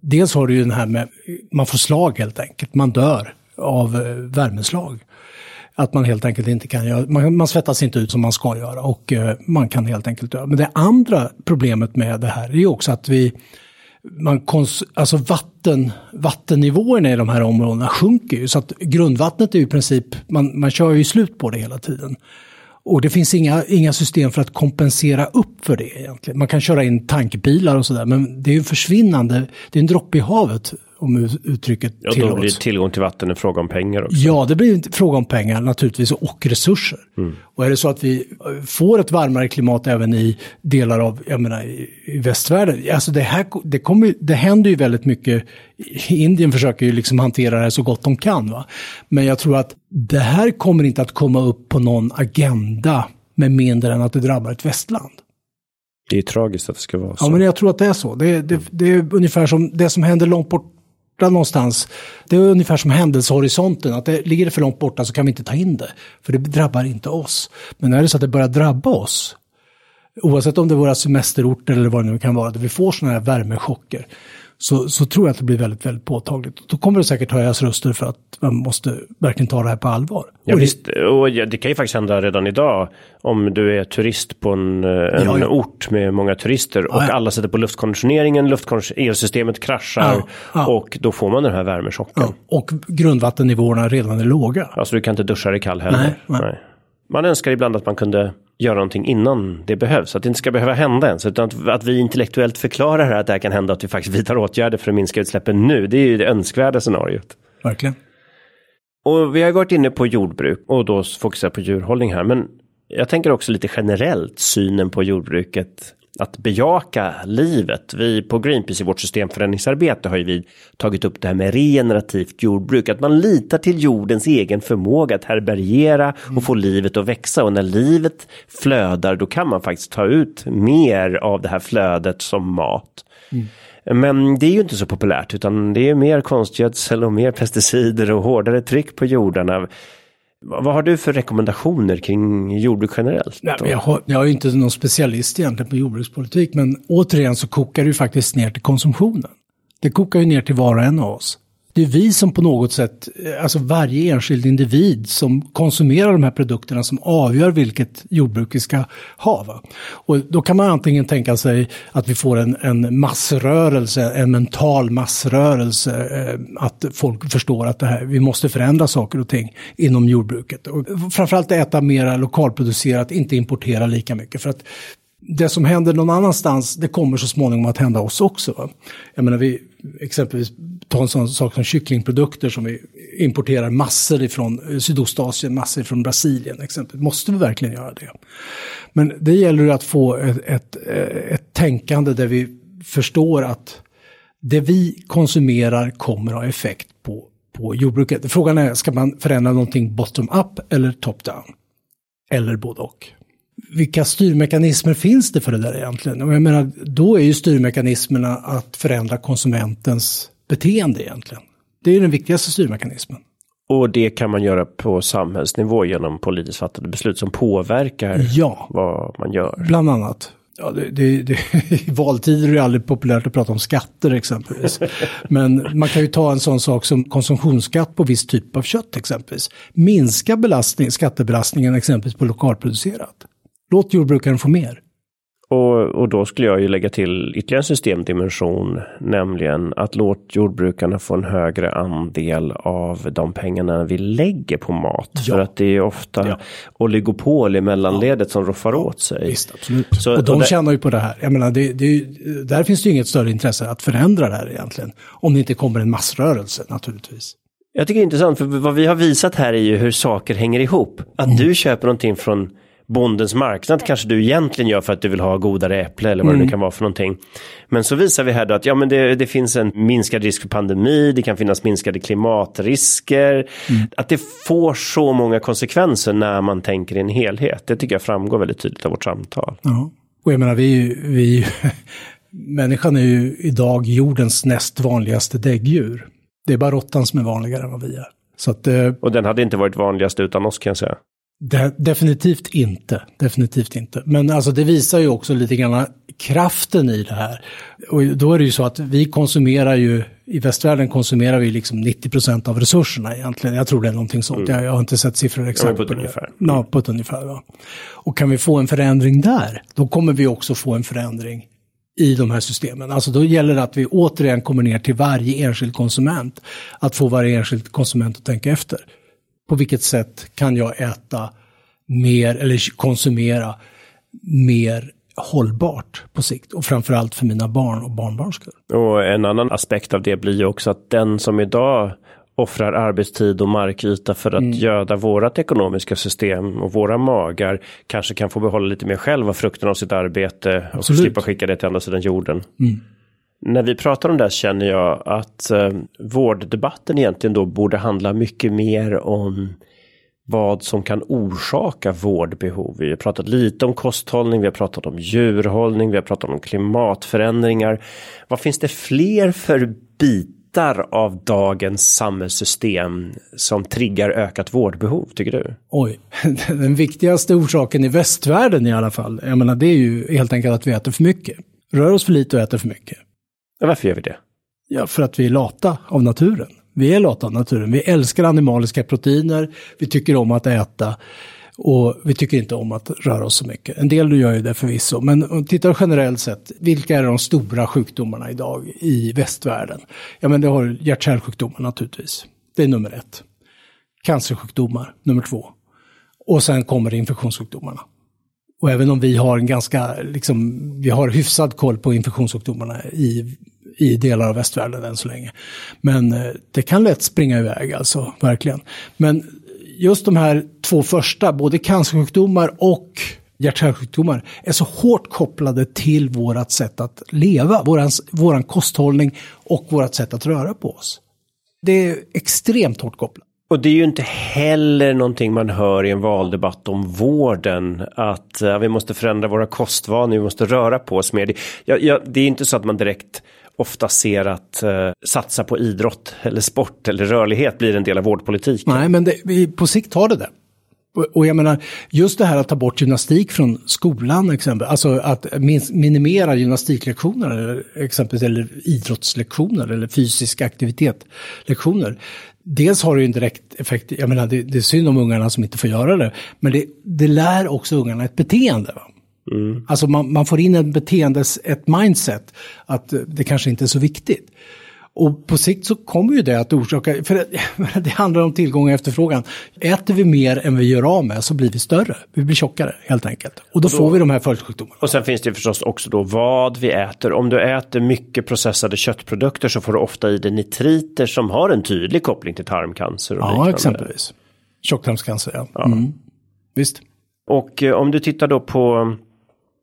dels har du ju den här med, man får slag helt enkelt, man dör av eh, värmeslag. Att man helt enkelt inte kan göra, man, man svettas inte ut som man ska göra och eh, man kan helt enkelt dö. Men det andra problemet med det här är ju också att vi, man kons, alltså vatten, vattennivåerna i de här områdena sjunker ju. Så att grundvattnet är ju i princip, man, man kör ju slut på det hela tiden. Och det finns inga, inga system för att kompensera upp för det egentligen. Man kan köra in tankbilar och sådär, men det är en försvinnande, det är en droppe i havet om uttrycket ja, tillåts. Då blir tillgång till vatten en fråga om pengar också. Ja, det blir en fråga om pengar naturligtvis och resurser. Mm. Och är det så att vi får ett varmare klimat även i delar av, jag menar i, västvärlden, alltså det här, det, kommer, det händer ju väldigt mycket. Indien försöker ju liksom hantera det här så gott de kan. Va? Men jag tror att det här kommer inte att komma upp på någon agenda med mindre än att det drabbar ett västland. Det är tragiskt att det ska vara så. Ja, men jag tror att det är så. Det, det, det är ungefär som det som händer långt bort borta någonstans. Det är ungefär som händelsehorisonten, att det ligger det för långt borta så kan vi inte ta in det. För det drabbar inte oss. Men är det så att det börjar drabba oss, oavsett om det är våra semesterorter eller vad det nu kan vara, där vi får sådana här värmechocker, så, så tror jag att det blir väldigt, väldigt påtagligt. Då kommer det säkert höjas röster för att man måste verkligen ta det här på allvar. Ja, och visst, och det kan ju faktiskt hända redan idag om du är turist på en, en ja, ja. ort med många turister och alla sätter på luftkonditioneringen, elsystemet kraschar och då får man den här värmechocken. Och grundvattennivåerna redan är låga. Alltså du kan inte duscha dig kall heller. Nej, nej. Man önskar ibland att man kunde göra någonting innan det behövs. Att det inte ska behöva hända ens. Utan att, att vi intellektuellt förklarar att det här kan hända. Att vi faktiskt vidtar åtgärder för att minska utsläppen nu. Det är ju det önskvärda scenariot. Verkligen. Och vi har varit inne på jordbruk och då fokuserar på djurhållning här. Men jag tänker också lite generellt synen på jordbruket att bejaka livet. Vi på Greenpeace i vårt systemförändringsarbete har ju vi tagit upp det här med regenerativt jordbruk. Att man litar till jordens egen förmåga att härbärgera och få livet att växa. Och när livet flödar då kan man faktiskt ta ut mer av det här flödet som mat. Mm. Men det är ju inte så populärt utan det är mer konstgödsel och mer pesticider och hårdare tryck på jordarna. Vad har du för rekommendationer kring jordbruk generellt? Nej, jag, har, jag är inte någon specialist egentligen på jordbrukspolitik, men återigen så kokar det ju faktiskt ner till konsumtionen. Det kokar ju ner till var och en av oss det är vi som på något sätt, eh, alltså varje enskild individ som konsumerar de här produkterna som avgör vilket jordbruk vi ska ha. Va? Och då kan man antingen tänka sig att vi får en, en massrörelse, en mental massrörelse, eh, att folk förstår att det här, vi måste förändra saker och ting inom jordbruket. Och framförallt äta mera lokalproducerat, inte importera lika mycket. För att det som händer någon annanstans, det kommer så småningom att hända oss också. Va? Jag menar, vi exempelvis tar en sån sak som kycklingprodukter som vi importerar massor ifrån eh, Sydostasien, massor ifrån Brasilien exempelvis. Måste vi verkligen göra det? Men det gäller att få ett, ett, eh, ett tänkande där vi förstår att det vi konsumerar kommer att ha effekt på, på jordbruket. Frågan är, ska man förändra någonting bottom-up eller top-down? Eller både och vilka styrmekanismer finns det för det där egentligen? Och jag menar, då är ju styrmekanismerna att förändra konsumentens beteende egentligen. Det är den viktigaste styrmekanismen. Och det kan man göra på samhällsnivå genom politiskt fattade beslut som påverkar ja, vad man gör. Bland annat. Ja, det, det, det, I valtider är det aldrig populärt att prata om skatter exempelvis. Men man kan ju ta en sån sak som konsumtionsskatt på viss typ av kött exempelvis. Minska belastning, skattebelastningen exempelvis på lokalproducerat. Låt jordbrukaren få mer. Och, och då skulle jag ju lägga till ytterligare en systemdimension, nämligen att låt jordbrukarna få en högre andel av de pengarna vi lägger på mat. Ja. För att det är ofta ja. oligopol i mellanledet ja. som roffar åt sig. Visst, absolut. Så, och de och det... tjänar ju på det här. Jag menar, det, det, där finns det ju inget större intresse att förändra det här egentligen. Om det inte kommer en massrörelse naturligtvis. Jag tycker det är intressant, för vad vi har visat här är ju hur saker hänger ihop. Att mm. du köper någonting från bondens marknad kanske du egentligen gör för att du vill ha godare äpple eller vad mm. det nu kan vara för någonting. Men så visar vi här då att ja, men det, det finns en minskad risk för pandemi, det kan finnas minskade klimatrisker. Mm. Att det får så många konsekvenser när man tänker i en helhet. Det tycker jag framgår väldigt tydligt av vårt samtal. Ja. Och jag menar, vi, vi, människan är ju idag jordens näst vanligaste däggdjur. Det är bara råttan som är vanligare än vad vi är. Så att, eh, och den hade inte varit vanligast utan oss kan jag säga. De, definitivt inte. Definitivt inte. Men alltså det visar ju också lite grann kraften i det här. Och då är det ju så att vi konsumerar ju, i västvärlden konsumerar vi liksom 90 procent av resurserna egentligen. Jag tror det är någonting sånt. Mm. Jag, jag, har inte sett siffror exakt. Ja, på ett ungefär. Ja, på ett ungefär. Ja. Och kan vi få en förändring där, då kommer vi också få en förändring i de här systemen. Alltså då gäller det att vi återigen kommer ner till varje enskild konsument. Att få varje enskild konsument att tänka efter på vilket sätt kan jag äta mer eller konsumera mer hållbart på sikt och framförallt för mina barn och barnbarns skull. Och en annan aspekt av det blir ju också att den som idag offrar arbetstid och markyta för att mm. göda vårat ekonomiska system och våra magar kanske kan få behålla lite mer själv av frukten av sitt arbete och slippa skicka det till andra sidan jorden. Mm när vi pratar om det här känner jag att eh, vårddebatten egentligen då borde handla mycket mer om vad som kan orsaka vårdbehov. Vi har pratat lite om kosthållning, vi har pratat om djurhållning, vi har pratat om klimatförändringar. Vad finns det fler för bitar av dagens samhällssystem som triggar ökat vårdbehov, tycker du? Oj, den viktigaste orsaken i västvärlden i alla fall, jag menar det är ju helt enkelt att vi äter för mycket. Rör oss för lite och äter för mycket. Varför gör vi det? Ja, för att vi är lata av naturen. Vi är lata av naturen. Vi älskar animaliska proteiner, vi tycker om att äta och vi tycker inte om att röra oss så mycket. En del gör ju det förvisso, men om tittar generellt sett, vilka är de stora sjukdomarna idag i västvärlden? Ja, men det har hjärt-kärlsjukdomar naturligtvis. Det är nummer ett. Cancersjukdomar, nummer två. Och sen kommer infektionssjukdomarna. Och även om vi har en ganska, liksom, vi har hyfsad koll på infektionssjukdomarna i, i delar av västvärlden än så länge. Men eh, det kan lätt springa iväg alltså, verkligen. Men just de här två första, både cancersjukdomar och hjärt-kärlsjukdomar är så hårt kopplade till vårt sätt att leva, våran, våran kosthållning och vårt sätt att röra på oss. Det är extremt hårt kopplat. Och det är ju inte heller någonting man hör i en valdebatt om vården. Att uh, vi måste förändra våra kostvanor, vi måste röra på oss mer. Det, ja, ja, det är inte så att man direkt ofta ser att uh, satsa på idrott eller sport eller rörlighet blir en del av vårdpolitiken. Nej, men det, på sikt har det det. Och jag menar, just det här att ta bort gymnastik från skolan, exempel, alltså att minimera gymnastiklektioner, exempelvis, eller idrottslektioner eller fysisk aktivitet-lektioner dels har det ju en direkt effekt, jag menar det, det är synd om ungarna som inte får göra det, men det, det lär också ungarna ett beteende. Va? Mm. Alltså man, man, får in ett beteende, ett mindset, att det kanske inte är så viktigt. Och på sikt så kommer ju det att orsaka, för det, det, handlar om tillgång och efterfrågan. Äter vi mer än vi gör av med så blir vi större, vi blir tjockare helt enkelt. Och då, och då får vi de här följdsjukdomarna. Och sen finns det förstås också då vad vi äter. Om du äter mycket processade köttprodukter så får du ofta i dig nitriter som har en tydlig koppling till tarmcancer. Och ja, liknande. exempelvis. Tjocktarmscancer, ja. ja. Mm. Visst. Och eh, om du tittar då på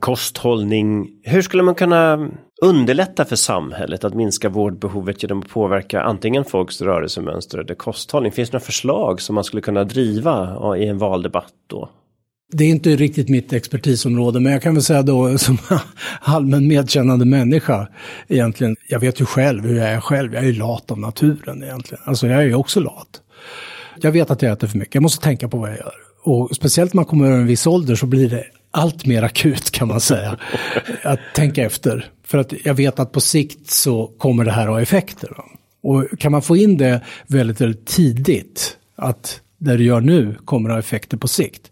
kosthållning. Hur skulle man kunna underlätta för samhället att minska vårdbehovet genom att påverka antingen folks rörelsemönster eller kosthållning? Finns det några förslag som man skulle kunna driva i en valdebatt då? Det är inte riktigt mitt expertisområde, men jag kan väl säga då som allmän medkännande människa egentligen. Jag vet ju själv hur jag är själv. Jag är ju lat av naturen egentligen. Alltså jag är ju också lat. Jag vet att jag äter för mycket. Jag måste tänka på vad jag gör. Och speciellt när man kommer över en viss ålder så blir det allt mer akut kan man säga. att tänka efter. För att jag vet att på sikt så kommer det här ha effekter. Då. Och kan man få in det väldigt, väldigt tidigt, att det du gör nu kommer ha effekter på sikt,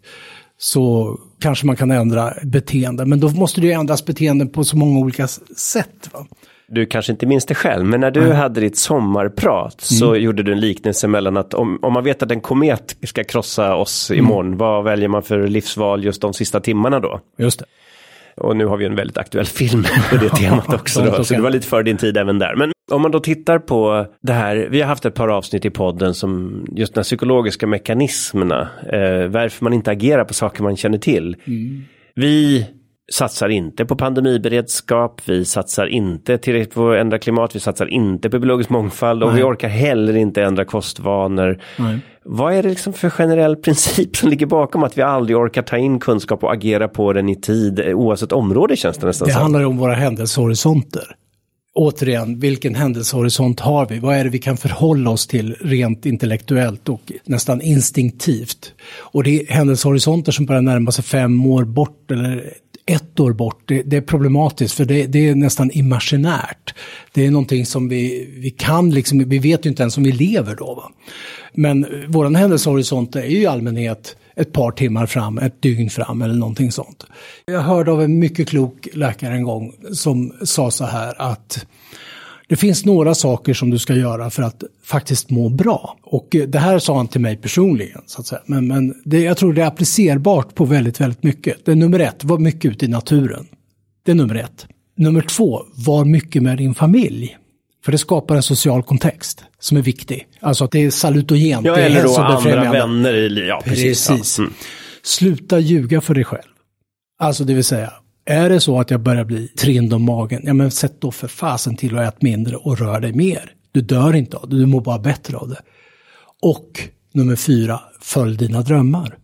så kanske man kan ändra beteende. Men då måste det ju ändras beteenden på så många olika sätt. Va? Du kanske inte minns det själv, men när du mm. hade ditt sommarprat så mm. gjorde du en liknelse mellan att om, om man vet att en komet ska krossa oss mm. imorgon, vad väljer man för livsval just de sista timmarna då? Just det. Och nu har vi en väldigt aktuell film på det temat också. Då, så det var lite för din tid även där. Men om man då tittar på det här, vi har haft ett par avsnitt i podden som just de här psykologiska mekanismerna, eh, varför man inte agerar på saker man känner till. Mm. Vi satsar inte på pandemiberedskap, vi satsar inte tillräckligt på att ändra klimat, vi satsar inte på biologisk mångfald och Nej. vi orkar heller inte ändra kostvanor. Nej. Vad är det liksom för generell princip som ligger bakom att vi aldrig orkar ta in kunskap och agera på den i tid oavsett område känns det nästan Det handlar ju om våra händelsehorisonter. Återigen, vilken händelsehorisont har vi? Vad är det vi kan förhålla oss till rent intellektuellt och nästan instinktivt? Och det är händelsehorisonter som börjar närma sig fem år bort eller ett år bort, det, det är problematiskt för det, det, är nästan imaginärt. Det är någonting som vi, vi kan, liksom, vi vet ju inte ens om vi lever då. Va? Men vår händelsehorisont är ju i allmänhet ett par timmar fram, ett dygn fram eller någonting sånt. Jag hörde av en mycket klok läkare en gång som sa så här att det finns några saker som du ska göra för att faktiskt må bra. Och det här sa han till mig personligen. Så att säga. Men, men det, jag tror det är applicerbart på väldigt, väldigt mycket. Det är nummer ett, var mycket ute i naturen. Det är nummer ett. Nummer två, var mycket med din familj. För det skapar en social kontext som är viktig. Alltså att det är salutogent. Ja, eller då andra vänner. I, ja, precis. precis. Ja. Mm. Sluta ljuga för dig själv. Alltså det vill säga, är det så att jag börjar bli trind om magen, ja men sätt då för fasen till att äta mindre och rör dig mer. Du dör inte av det, du mår bara bättre av det. Och nummer fyra, följ dina drömmar.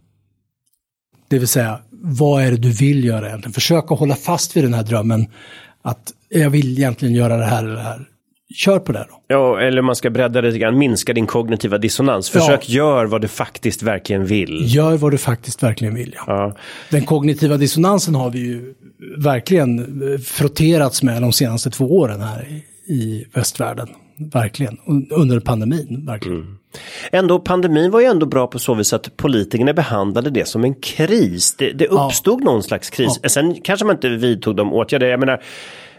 Det vill säga, vad är det du vill göra egentligen? Försök att hålla fast vid den här drömmen att jag vill egentligen göra det här eller det här kör på det då. Ja, eller man ska bredda det lite grann, minska din kognitiva dissonans. Försök ja. gör vad du faktiskt verkligen vill. Gör vad du faktiskt verkligen vill, ja. ja. Den kognitiva dissonansen har vi ju verkligen eh, frotterats med de senaste två åren här i västvärlden. Verkligen, under pandemin, verkligen. Mm. Ändå, pandemin var ju ändå bra på så vis att politikerna behandlade det som en kris. Det, det uppstod ja. någon slags kris. Ja. Sen kanske man inte vidtog de åtgärder. Jag menar,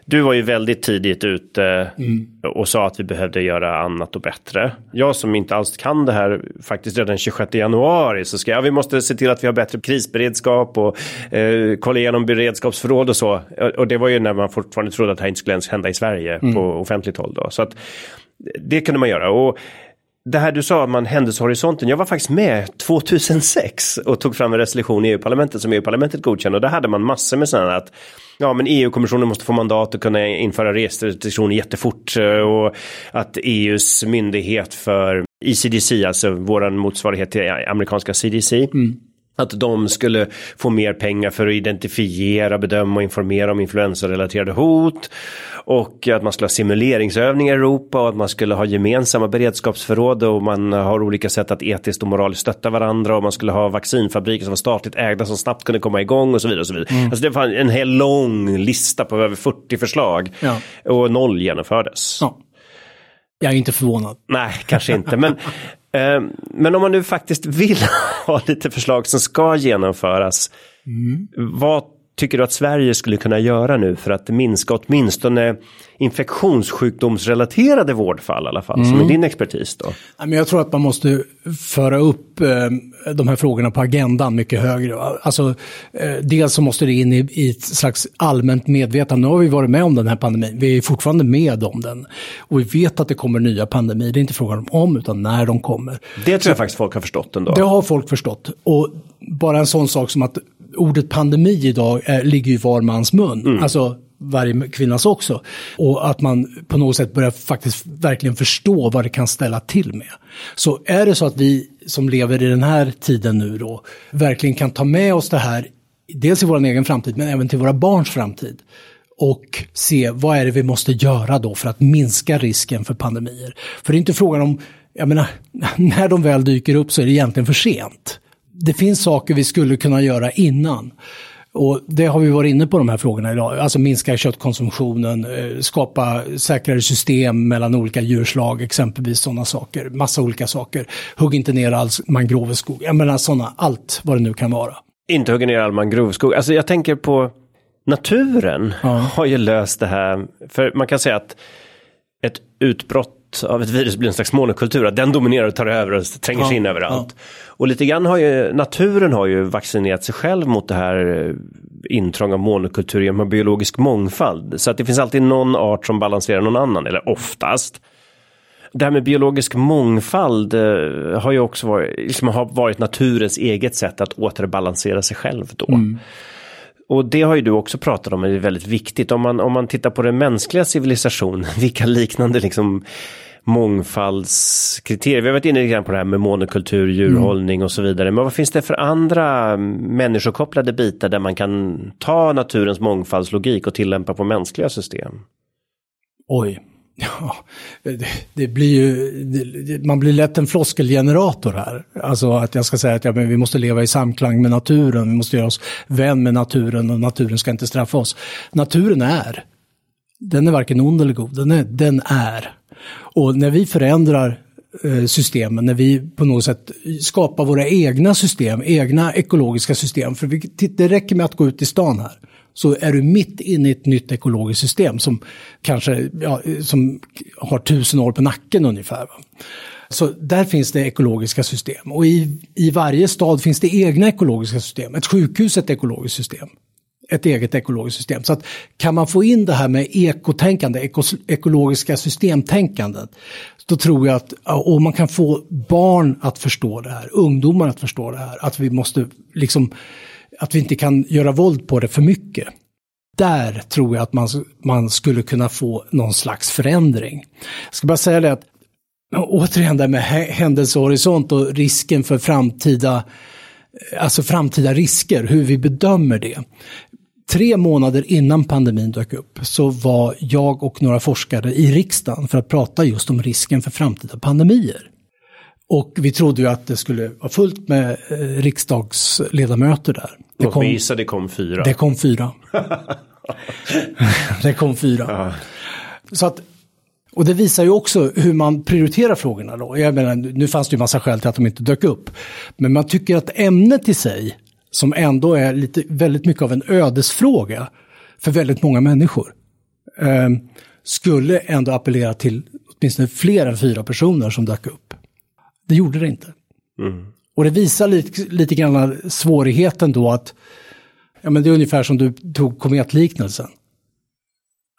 du var ju väldigt tidigt ute mm. och sa att vi behövde göra annat och bättre. Jag som inte alls kan det här faktiskt redan 26 januari så ska jag, vi måste se till att vi har bättre krisberedskap och eh, kolla igenom beredskapsförråd och så. Och det var ju när man fortfarande trodde att det här inte skulle ens hända i Sverige mm. på offentligt håll då. Så att det kunde man göra. Och det här du sa, om händelsehorisonten. Jag var faktiskt med 2006 och tog fram en resolution i EU-parlamentet som EU-parlamentet godkände och där hade man massor med sådana att ja, men EU-kommissionen måste få mandat att kunna införa restriktioner jättefort eh, och att EUs myndighet för ECDC, alltså våran motsvarighet till amerikanska CDC, mm att de skulle få mer pengar för att identifiera, bedöma och informera om influensarelaterade hot. Och att man skulle ha simuleringsövningar i Europa och att man skulle ha gemensamma beredskapsförråd och man har olika sätt att etiskt och moraliskt stötta varandra och man skulle ha vaccinfabriker som var statligt ägda som snabbt kunde komma igång och så vidare. Och så vidare. Mm. Alltså det var en hel lång lista på över 40 förslag ja. och noll genomfördes. Ja. Jag är inte förvånad. Nej, kanske inte. Men men om man nu faktiskt vill ha lite förslag som ska genomföras. Mm. Vad tycker du att Sverige skulle kunna göra nu för att minska åtminstone infektionssjukdomsrelaterade vårdfall i alla fall, mm. som är mm. din expertis då? Jag tror att man måste föra upp eh, de här frågorna på agendan mycket högre. Alltså, eh, dels så måste det in i, ett slags allmänt medvetande. Nu har vi varit med om den här pandemin, vi är fortfarande med om den. Och vi vet att det kommer nya pandemier, det är inte frågan om utan när de kommer. Det tror jag faktiskt folk har förstått ändå. Det har folk förstått. Och bara en sån sak som att ordet pandemi idag är, ligger i var mans mun. Mm. Alltså varje kvinnas också. Och att man på något sätt börjar faktiskt verkligen förstå vad det kan ställa till med. Så är det så att vi som lever i den här tiden nu då verkligen kan ta med oss det här, dels i vår egen framtid men även till våra barns framtid och se vad är det vi måste göra då för att minska risken för pandemier. För det är inte frågan om, jag menar, när de väl dyker upp så är det egentligen för sent. Det finns saker vi skulle kunna göra innan. Och det har vi varit inne på de här frågorna idag. Alltså minska köttkonsumtionen, eh, skapa säkrare system mellan olika djurslag, exempelvis sådana saker. Massa olika saker. Hugg inte ner all mangroveskog. Jag menar sådana, allt vad det nu kan vara. Inte hugga ner all mangroveskog. Alltså jag tänker på naturen ja. har ju löst det här. För man kan säga att ett utbrott av ett virus blir en slags monokultur, att den dominerar och tar över och tränger sig in överallt. Ja. Och lite grann har ju naturen har ju vaccinerat sig själv mot det här intrång av monokultur genom biologisk mångfald. Så att det finns alltid någon art som balanserar någon annan, eller oftast. Det här med biologisk mångfald eh, har ju också varit, liksom har varit naturens eget sätt att återbalansera sig själv då. Mm. Och det har ju du också pratat om, det är väldigt viktigt. Om man, om man tittar på den mänskliga civilisationen, vilka liknande liksom mångfaldskriterier. Vi har varit inne lite grann på det här med monokultur, djurhållning mm. och så vidare. Men vad finns det för andra människokopplade bitar där man kan ta naturens mångfaldslogik och tillämpa på mänskliga system? Oj, Ja, det, det blir ju, det, man blir lätt en floskelgenerator här. Alltså att jag ska säga att ja, men vi måste leva i samklang med naturen, vi måste göra oss vän med naturen och naturen ska inte straffa oss. Naturen är, den är varken ond eller god, den är. Den är. Och när vi förändrar eh, systemen, när vi på något sätt skapar våra egna system, egna ekologiska system, för det räcker med att gå ut i stan här så är du mitt inne i ett nytt ekologiskt system som kanske ja, som har tusen år på nacken ungefär. Så där finns det ekologiska system och i, i varje stad finns det egna ekologiska system. Ett sjukhus är ett ekologiskt system. Ett eget ekologiskt system. Så att kan man få in det här med ekotänkande, ekos, ekologiska systemtänkandet, då tror jag att, och man kan få barn att förstå det här, ungdomar att förstå det här, att vi måste liksom att vi inte kan göra våld på det för mycket. Där tror jag att man, man skulle kunna få någon slags förändring. Jag ska bara säga det att återigen det med händelsehorisont och risken för framtida, alltså framtida risker, hur vi bedömer det. Tre månader innan pandemin dök upp så var jag och några forskare i riksdagen för att prata just om risken för framtida pandemier. Och vi trodde ju att det skulle vara fullt med eh, riksdagsledamöter där. Det kom, gissa, det kom fyra. Det kom fyra. det kom fyra. Ja. Så att, och det visar ju också hur man prioriterar frågorna då. Jag menar, nu fanns det ju massa skäl till att de inte dök upp. Men man tycker att ämnet i sig, som ändå är lite, väldigt mycket av en ödesfråga för väldigt många människor, eh, skulle ändå appellera till åtminstone fler än fyra personer som dök upp. Det gjorde det inte. Mm. Och det visar lite, lite grann svårigheten då att, ja men det är ungefär som du tog kometliknelsen.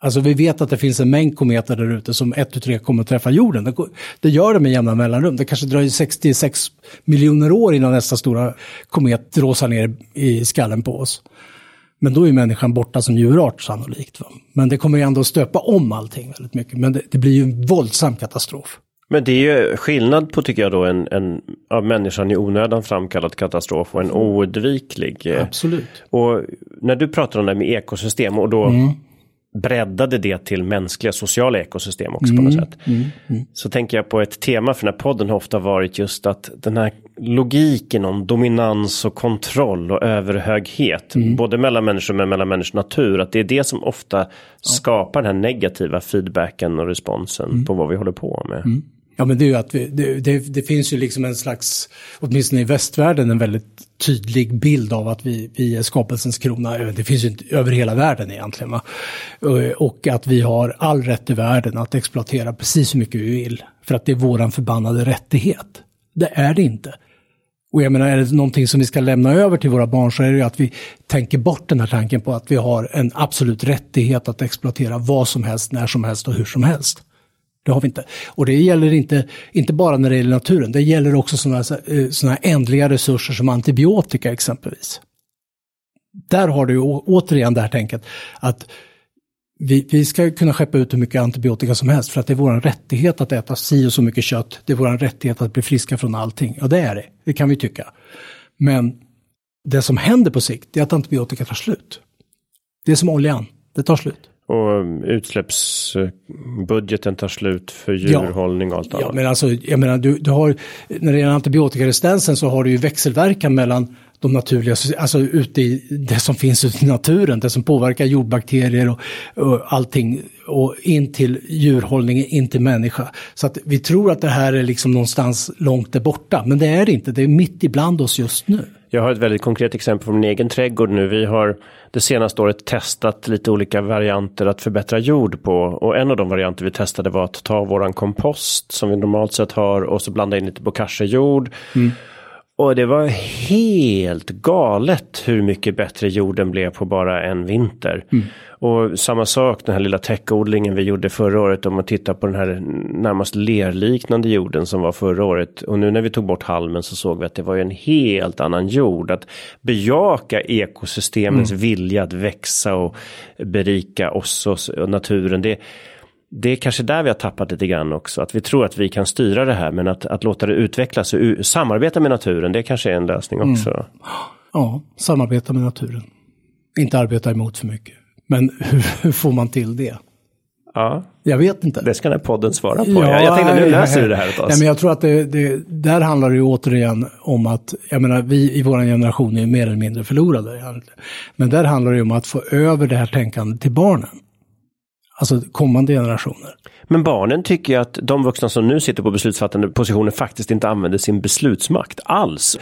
Alltså vi vet att det finns en mängd kometer där ute som ett och tre kommer att träffa jorden. Det, det gör det med jämna mellanrum. Det kanske dröjer 66 miljoner år innan nästa stora komet dråsar ner i skallen på oss. Men då är människan borta som djurart sannolikt. Va? Men det kommer ju ändå stöpa om allting väldigt mycket. Men det, det blir ju en våldsam katastrof. Men det är ju skillnad på, tycker jag då, en, en av människan i onödan framkallad katastrof och en oundviklig. Eh, Absolut. Och när du pratar om det med ekosystem och då mm. breddade det till mänskliga sociala ekosystem också mm. på något mm. sätt. Mm. Mm. Så tänker jag på ett tema för den här podden har ofta varit just att den här logiken om dominans och kontroll och överhöghet, mm. både mellan människor men mellan människors natur, att det är det som ofta skapar den här negativa feedbacken och responsen på vad vi håller på med. Ja men det är ju att vi, det, det, det, finns ju liksom en slags, åtminstone i västvärlden, en väldigt tydlig bild av att vi, vi är skapelsens krona. Eh, det finns ju inte över hela världen egentligen. Va? Eh, och att vi har all rätt i världen att exploatera precis hur mycket vi vill. För att det är våran förbannade rättighet. Det är det inte. Och jag menar, är det någonting som vi ska lämna över till våra barn så är det ju att vi tänker bort den här tanken på att vi har en absolut rättighet att exploatera vad som helst, när som helst och hur som helst. Det har vi inte. Och det gäller inte, inte bara när det gäller naturen, det gäller också sådana, eh, sådana ändliga resurser som antibiotika exempelvis. Där har du återigen det här tänket att vi, vi, ska kunna skeppa ut hur mycket antibiotika som helst för att det är vår rättighet att äta si och så mycket kött. Det är vår rättighet att bli friska från allting. Ja, det är det. Det kan vi tycka. Men det som händer på sikt är att antibiotika tar slut. Det är som oljan. Det tar slut. Och utsläppsbudgeten tar slut för djurhållning och allt annat. Ja, men alltså, jag menar, du, du har, när det gäller antibiotikaresistensen så har du ju växelverkan mellan de naturliga, alltså ute i det som finns ute i naturen, det som påverkar jordbakterier och, och allting och in till djurhållning, in till människa. Så att vi tror att det här är liksom någonstans långt där borta, men det är det inte, det är mitt ibland oss just nu. Jag har ett väldigt konkret exempel från min egen trädgård nu. Vi har det senaste året testat lite olika varianter att förbättra jord på. Och en av de varianter vi testade var att ta våran kompost som vi normalt sett har och så blanda in lite bokashi-jord. Mm Och det var helt galet hur mycket bättre jorden blev på bara en vinter. Mm. Och samma sak den här lilla täckodlingen vi gjorde förra året om man tittar på den här närmast lerliknande jorden som var förra året. Och nu när vi tog bort halmen så såg vi att det var en helt annan jord. Att bejaka ekosystemens mm. vilja att växa och berika oss och naturen. Det, det är kanske där vi har tappat lite grann också. Att vi tror att vi kan styra det här men att, att låta det utvecklas och samarbeta med naturen det kanske är en lösning mm. också. Mm. Ja, samarbeta med naturen. Inte arbeta emot för mycket. Men hur, hur, får man till det? Ja, jag vet inte. Det ska den här podden svara på. Ja, jag tänkte nu löser vi det här åt oss. Nej, men jag tror att det, det, där handlar det ju återigen om att, jag menar vi i vår generation är mer eller mindre förlorade. Men där handlar det ju om att få över det här tänkandet till barnen. Alltså kommande generationer. Men barnen tycker att de vuxna som nu sitter på beslutsfattande positioner faktiskt inte använder sin beslutsmakt alls.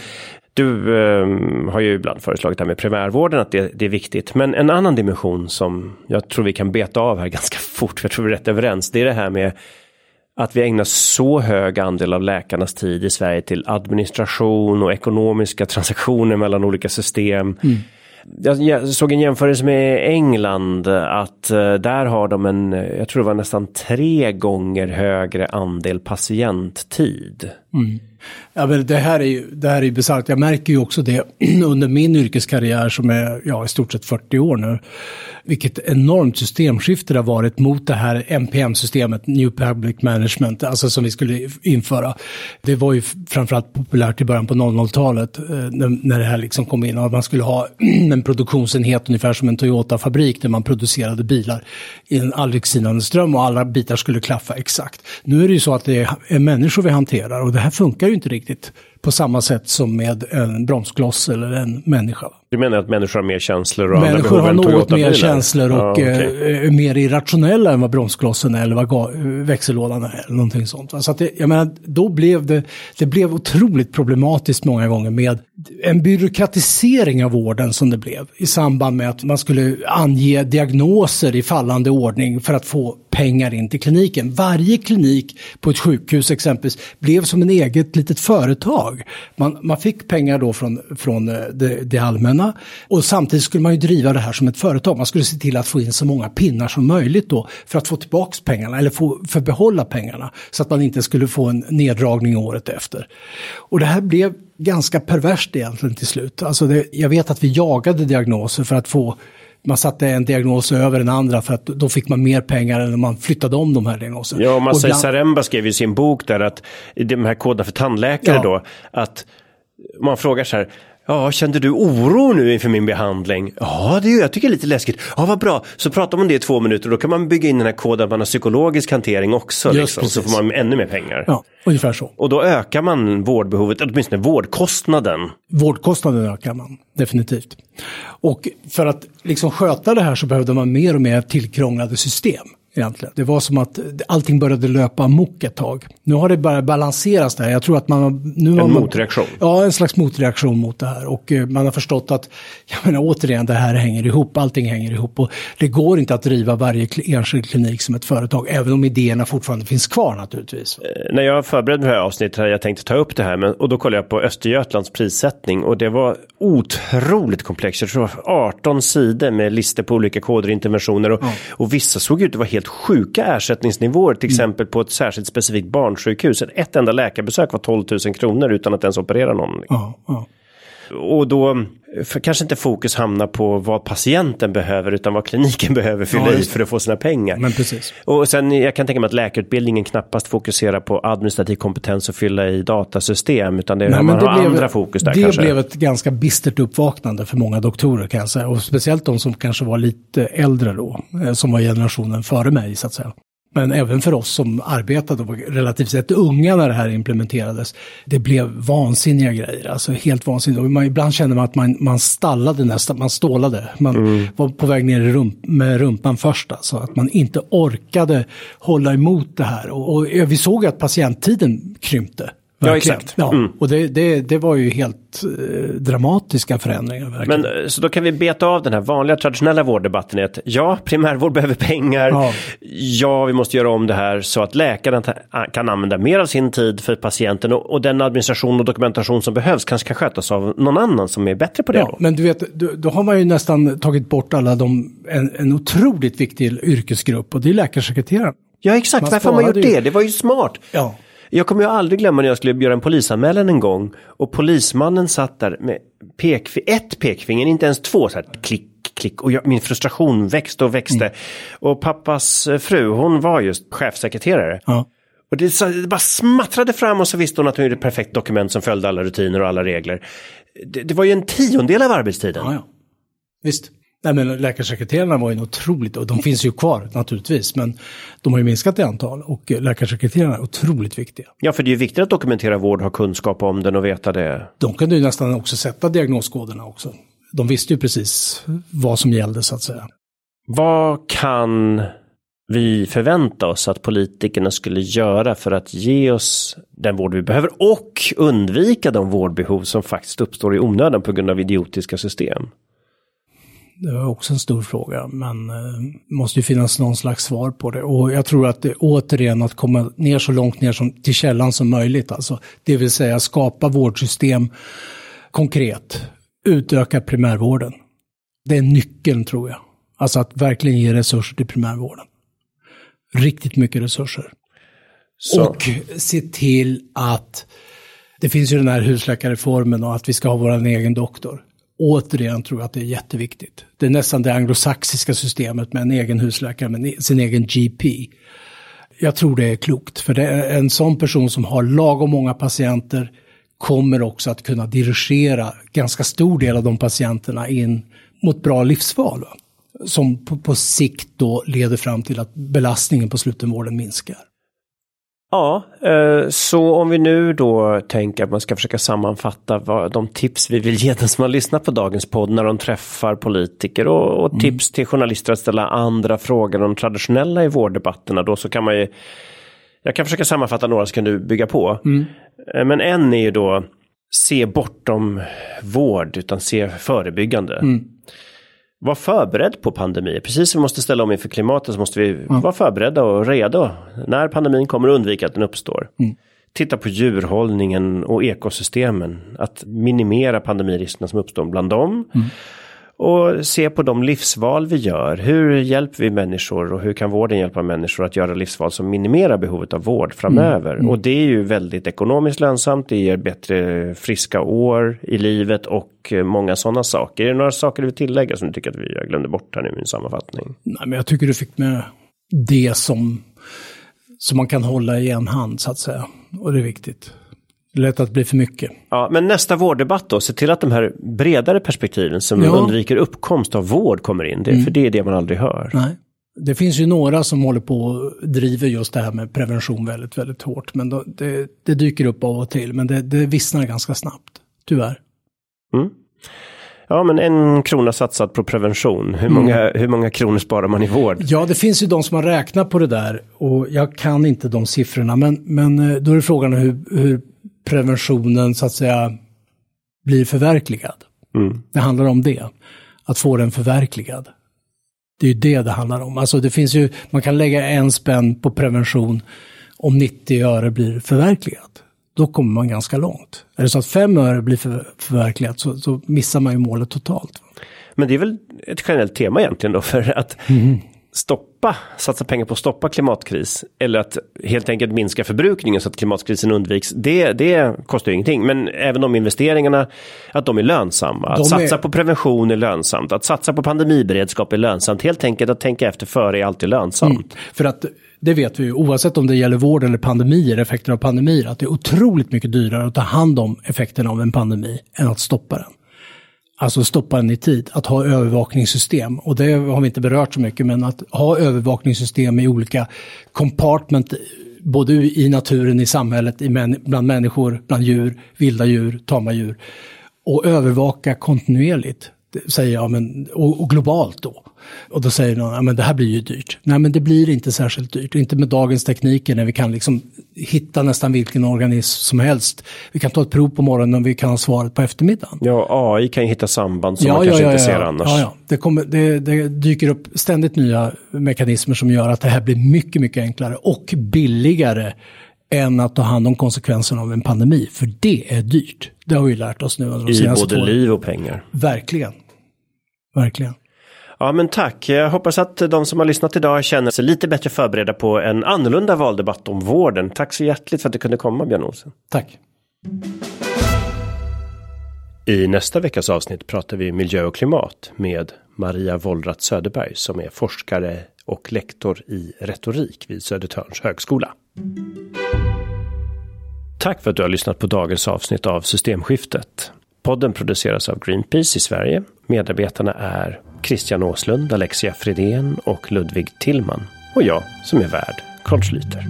Du eh, har ju ibland föreslagit det här med primärvården, att det, det, är viktigt. Men en annan dimension som jag tror vi kan beta av här ganska fort, för jag tror vi är rätt överens, det är det här med att vi ägnar så hög andel av läkarnas tid i Sverige till administration och ekonomiska transaktioner mellan olika system. Mm jag såg en jämförelse med England att eh, där har de en, eh, jag tror det var nästan tre gånger högre andel patienttid. Mm. Ja, men det här är ju, det här är bisarrt. Jag märker ju också det under min yrkeskarriär som är ja, i stort sett 40 år nu. Vilket enormt systemskifte det har varit mot det här NPM-systemet, New Public Management, alltså som vi skulle införa. Det var ju framförallt populärt i början på 00-talet eh, när det här liksom kom in. Och man skulle ha en produktionsenhet ungefär som en Toyota-fabrik där man producerade bilar i en aldrig sinande ström och alla bitar skulle klaffa exakt. Nu är det ju så att det är människor vi hanterar och det här funkar ju inte riktigt på samma sätt som med en bromskloss eller en människa. Du menar att människor har mer känslor och Människor har något mer känslor och ja, okay. är eh, mer irrationella än vad bromsklossen är eller vad växellådan är. Eller någonting sånt. Så att det, jag menar, då blev det, det blev otroligt problematiskt många gånger med en byråkratisering av vården som det blev i samband med att man skulle ange diagnoser i fallande ordning för att få pengar in till kliniken. Varje klinik på ett sjukhus exempelvis blev som en eget litet företag. Man, man fick pengar då från, från eh, det, det allmänna och samtidigt skulle man ju driva det här som ett företag. Man skulle se till att få in så många pinnar som möjligt då för att få tillbaka pengarna eller få, för behålla pengarna så att man inte skulle få en neddragning året efter. Och det här blev ganska perverst egentligen till slut. Alltså det, jag vet att vi jagade diagnoser för att få man satte en diagnos över den andra för att då fick man mer pengar än om man flyttade om de här diagnoserna. Ja, Masai bland... Saremba skrev i sin bok där att de här koderna för tandläkare ja. då, att man frågar så här, Ja, kände du oro nu inför min behandling? Ja, det gör jag. tycker det är lite läskigt. Ja, vad bra. Så pratar man det i två minuter. Då kan man bygga in den här koden att man har psykologisk hantering också. Liksom, så får man ännu mer pengar. Ja, ungefär så. Och då ökar man vårdbehovet, åtminstone vårdkostnaden. Vårdkostnaden ökar man, definitivt. Och för att liksom sköta det här så behövde man mer och mer tillkrånglade system egentligen. Det var som att allting började löpa amok ett tag. Nu har det börjat balanseras där. Jag tror att man... Nu en man, motreaktion? Ja, en slags motreaktion mot det här. Och eh, man har förstått att, jag menar återigen, det här hänger ihop. Allting hänger ihop. Och det går inte att driva varje enskild klinik som ett företag, även om idéerna fortfarande finns kvar naturligtvis. Eh, när jag förberedde det här avsnittet hade jag tänkt ta upp det här, men, och då kollade jag på Östergötlands prissättning och det var otroligt komplext. Jag tror 18 sidor med listor på olika koder och interventioner och, ja. och vissa såg ut att vara helt sjuka ersättningsnivåer, till mm. exempel på ett särskilt specifikt barnsjukhus. Ett enda läkarbesök var 12 000 kronor utan att ens operera någon. Ja, ja. Och då för kanske inte fokus hamnar på vad patienten behöver utan vad kliniken behöver fylla ja, i för att få sina pengar. Men precis. Och sen jag kan tänka mig att läkarutbildningen knappast fokuserar på administrativ kompetens och fylla i datasystem utan det, Nej, man har blev, andra fokus där det kanske. Det blev ett ganska bistert uppvaknande för många doktorer kan jag säga och speciellt de som kanske var lite äldre då, eh, som var generationen före mig så att säga. Men även för oss som arbetade och var relativt sett unga när det här implementerades. Det blev vansinniga grejer, alltså helt vansinnigt. Och man, ibland kände man att man, man stallade nästan, man stålade. Man mm. var på väg ner rump, med rumpan först, alltså att man inte orkade hålla emot det här. Och, och vi såg att patienttiden krympte Ja, exakt. Ja, mm. Och det, det, det var ju helt eh, dramatiska förändringar. Verkligen. Men eh, så då kan vi beta av den här vanliga traditionella vårddebatten. Att ja, primärvård behöver pengar. Ja. ja, vi måste göra om det här så att läkaren kan använda mer av sin tid för patienten och, och den administration och dokumentation som behövs kanske kan skötas av någon annan som är bättre på det. Ja, då. men du vet, då, då, har man ju nästan tagit bort alla de, en, en otroligt viktig yrkesgrupp och det är läkarsekreteraren. Ja, exakt. Man Varför har man gjort det? Det var ju smart. Ja. Jag kommer ju aldrig glömma när jag skulle göra en polisanmälan en gång och polismannen satt där med pekf ett pekfinger, inte ens två, så här klick, klick och jag, min frustration växte och växte. Mm. Och pappas eh, fru, hon var just chefsekreterare. Ja. Och det, så, det, bara smattrade fram och så visste hon att hon gjorde ett perfekt dokument som följde alla rutiner och alla regler. Det, det var ju en tiondel av arbetstiden. Ja, ja. Visst. Nej, men läkarsekreterarna var ju otroligt, och de finns ju kvar naturligtvis, men de har ju minskat i antal och läkarsekreterarna är otroligt viktiga. Ja, för det är ju viktigt att dokumentera vård, ha kunskap om den och veta det. De kunde ju nästan också sätta diagnoskoderna också. De visste ju precis vad som gällde så att säga. Vad kan vi förvänta oss att politikerna skulle göra för att ge oss den vård vi behöver och undvika de vårdbehov som faktiskt uppstår i onödan på grund av idiotiska system? Det var också en stor fråga, men det eh, måste ju finnas någon slags svar på det. Och jag tror att det återigen att komma ner så långt ner som, till källan som möjligt, alltså. Det vill säga skapa vårdsystem konkret, utöka primärvården. Det är nyckeln tror jag. Alltså att verkligen ge resurser till primärvården. Riktigt mycket resurser. Så. Och se till att det finns ju den här husläkarreformen och att vi ska ha vår egen doktor återigen tror jag att det är jätteviktigt. Det är nästan det anglosaxiska systemet med en egen husläkare, med sin egen GP. Jag tror det är klokt, för det är en sån person som har lagom många patienter kommer också att kunna dirigera ganska stor del av de patienterna in mot bra livsval. Som på, på sikt då leder fram till att belastningen på slutenvården minskar. Ja, eh, så om vi nu då tänker att man ska försöka sammanfatta vad, de tips vi vill ge den som har lyssnat på dagens podd när de träffar politiker och, och mm. tips till journalister att ställa andra frågor om traditionella i vårddebatterna då så kan man ju jag kan försöka sammanfatta några så kan du bygga på. Mm. Eh, men en är ju då se bortom vård utan se förebyggande. Mm vara förberedd på pandemier. Precis som vi måste ställa om inför klimatet så måste vi mm. vara förberedda och redo när pandemin kommer och undvika att den uppstår. Mm. Titta på djurhållningen och ekosystemen. Att minimera pandemiriskerna som uppstår bland dem. Mm och se på de livsval vi gör. Hur hjälper vi människor och hur kan vården hjälpa människor att göra livsval som minimerar behovet av vård framöver? Mm. Mm. Och det är ju väldigt ekonomiskt lönsamt, det ger bättre friska år i livet och många sådana saker. Är det några saker du vill tillägga som du tycker att vi glömde bort här nu i min sammanfattning? Nej, men jag tycker du fick med det som, som man kan hålla i en hand så att säga. Och det är viktigt lätt att bli för mycket. Ja, men nästa vårddebatt då, se till att de här bredare perspektiven som ja. undviker uppkomst av vård kommer in. Det, mm. För det är det man aldrig hör. Nej. Det finns ju några som håller på och driver just det här med prevention väldigt, väldigt hårt. Men då, det, det, dyker upp av och till, men det, det vissnar ganska snabbt, tyvärr. Mm. Ja, men en krona satsad på prevention. Hur många, mm. hur många kronor sparar man i vård? Ja, det finns ju de som har räknat på det där och jag kan inte de siffrorna. Men, men eh, då är frågan hur, hur preventionen så att säga blir förverkligad. Mm. Det handlar om det, att få den förverkligad. Det är ju det det handlar om. Alltså det finns ju, man kan lägga en spänn på prevention om 90 öre blir förverkligat. Då kommer man ganska långt. Är det så att 5 öre blir för, förverkligat så, så missar man ju målet totalt. Men det är väl ett generellt tema egentligen då för att mm stoppa, satsa pengar på att stoppa klimatkris eller att helt enkelt minska förbrukningen så att klimatkrisen undviks. Det, det kostar ju ingenting, men även de investeringarna, att de är lönsamma. Att de satsa är... på prevention är lönsamt, att satsa på pandemiberedskap är lönsamt. Helt enkelt att tänka efter före är alltid lönsamt. Mm, för att det vet vi ju, oavsett om det gäller vård eller pandemier, effekter av pandemier, att det är otroligt mycket dyrare att ta hand om effekterna av en pandemi än att stoppa den. Alltså stoppa den i tid, att ha övervakningssystem. Och det har vi inte berört så mycket, men att ha övervakningssystem i olika compartment, både i naturen, i samhället, i män, bland människor, bland djur, vilda djur, tama djur. Och övervaka kontinuerligt säger jag, men, och, och, globalt då. Och då säger någon, ja men det här blir ju dyrt. Nej men det blir inte särskilt dyrt, inte med dagens tekniker när vi kan liksom hitta nästan vilken organism som helst. Vi kan ta ett prov på morgonen och vi kan ha svaret på eftermiddagen. Ja, AI kan ju hitta samband som ja, man kanske ja, ja, inte ser annars. Ja, ja. Det, kommer, det, det dyker upp ständigt nya mekanismer som gör att det här blir mycket, mycket enklare och billigare än att ta hand om konsekvenserna av en pandemi. För det är dyrt. Det har vi lärt oss nu under de I senaste både åren. liv och pengar. Verkligen. Verkligen. Ja men tack. Jag hoppas att de som har lyssnat idag känner sig lite bättre förberedda på en annorlunda valdebatt om vården. Tack så hjärtligt för att du kunde komma Björn Olsen. Tack. I nästa veckas avsnitt pratar vi miljö och klimat med Maria Wollratz Söderberg som är forskare och lektor i retorik vid Södertörns högskola. Tack för att du har lyssnat på dagens avsnitt av Systemskiftet. Podden produceras av Greenpeace i Sverige. Medarbetarna är Christian Åslund, Alexia Fredén och Ludvig Tillman. Och jag som är värd, Carl Schlüter.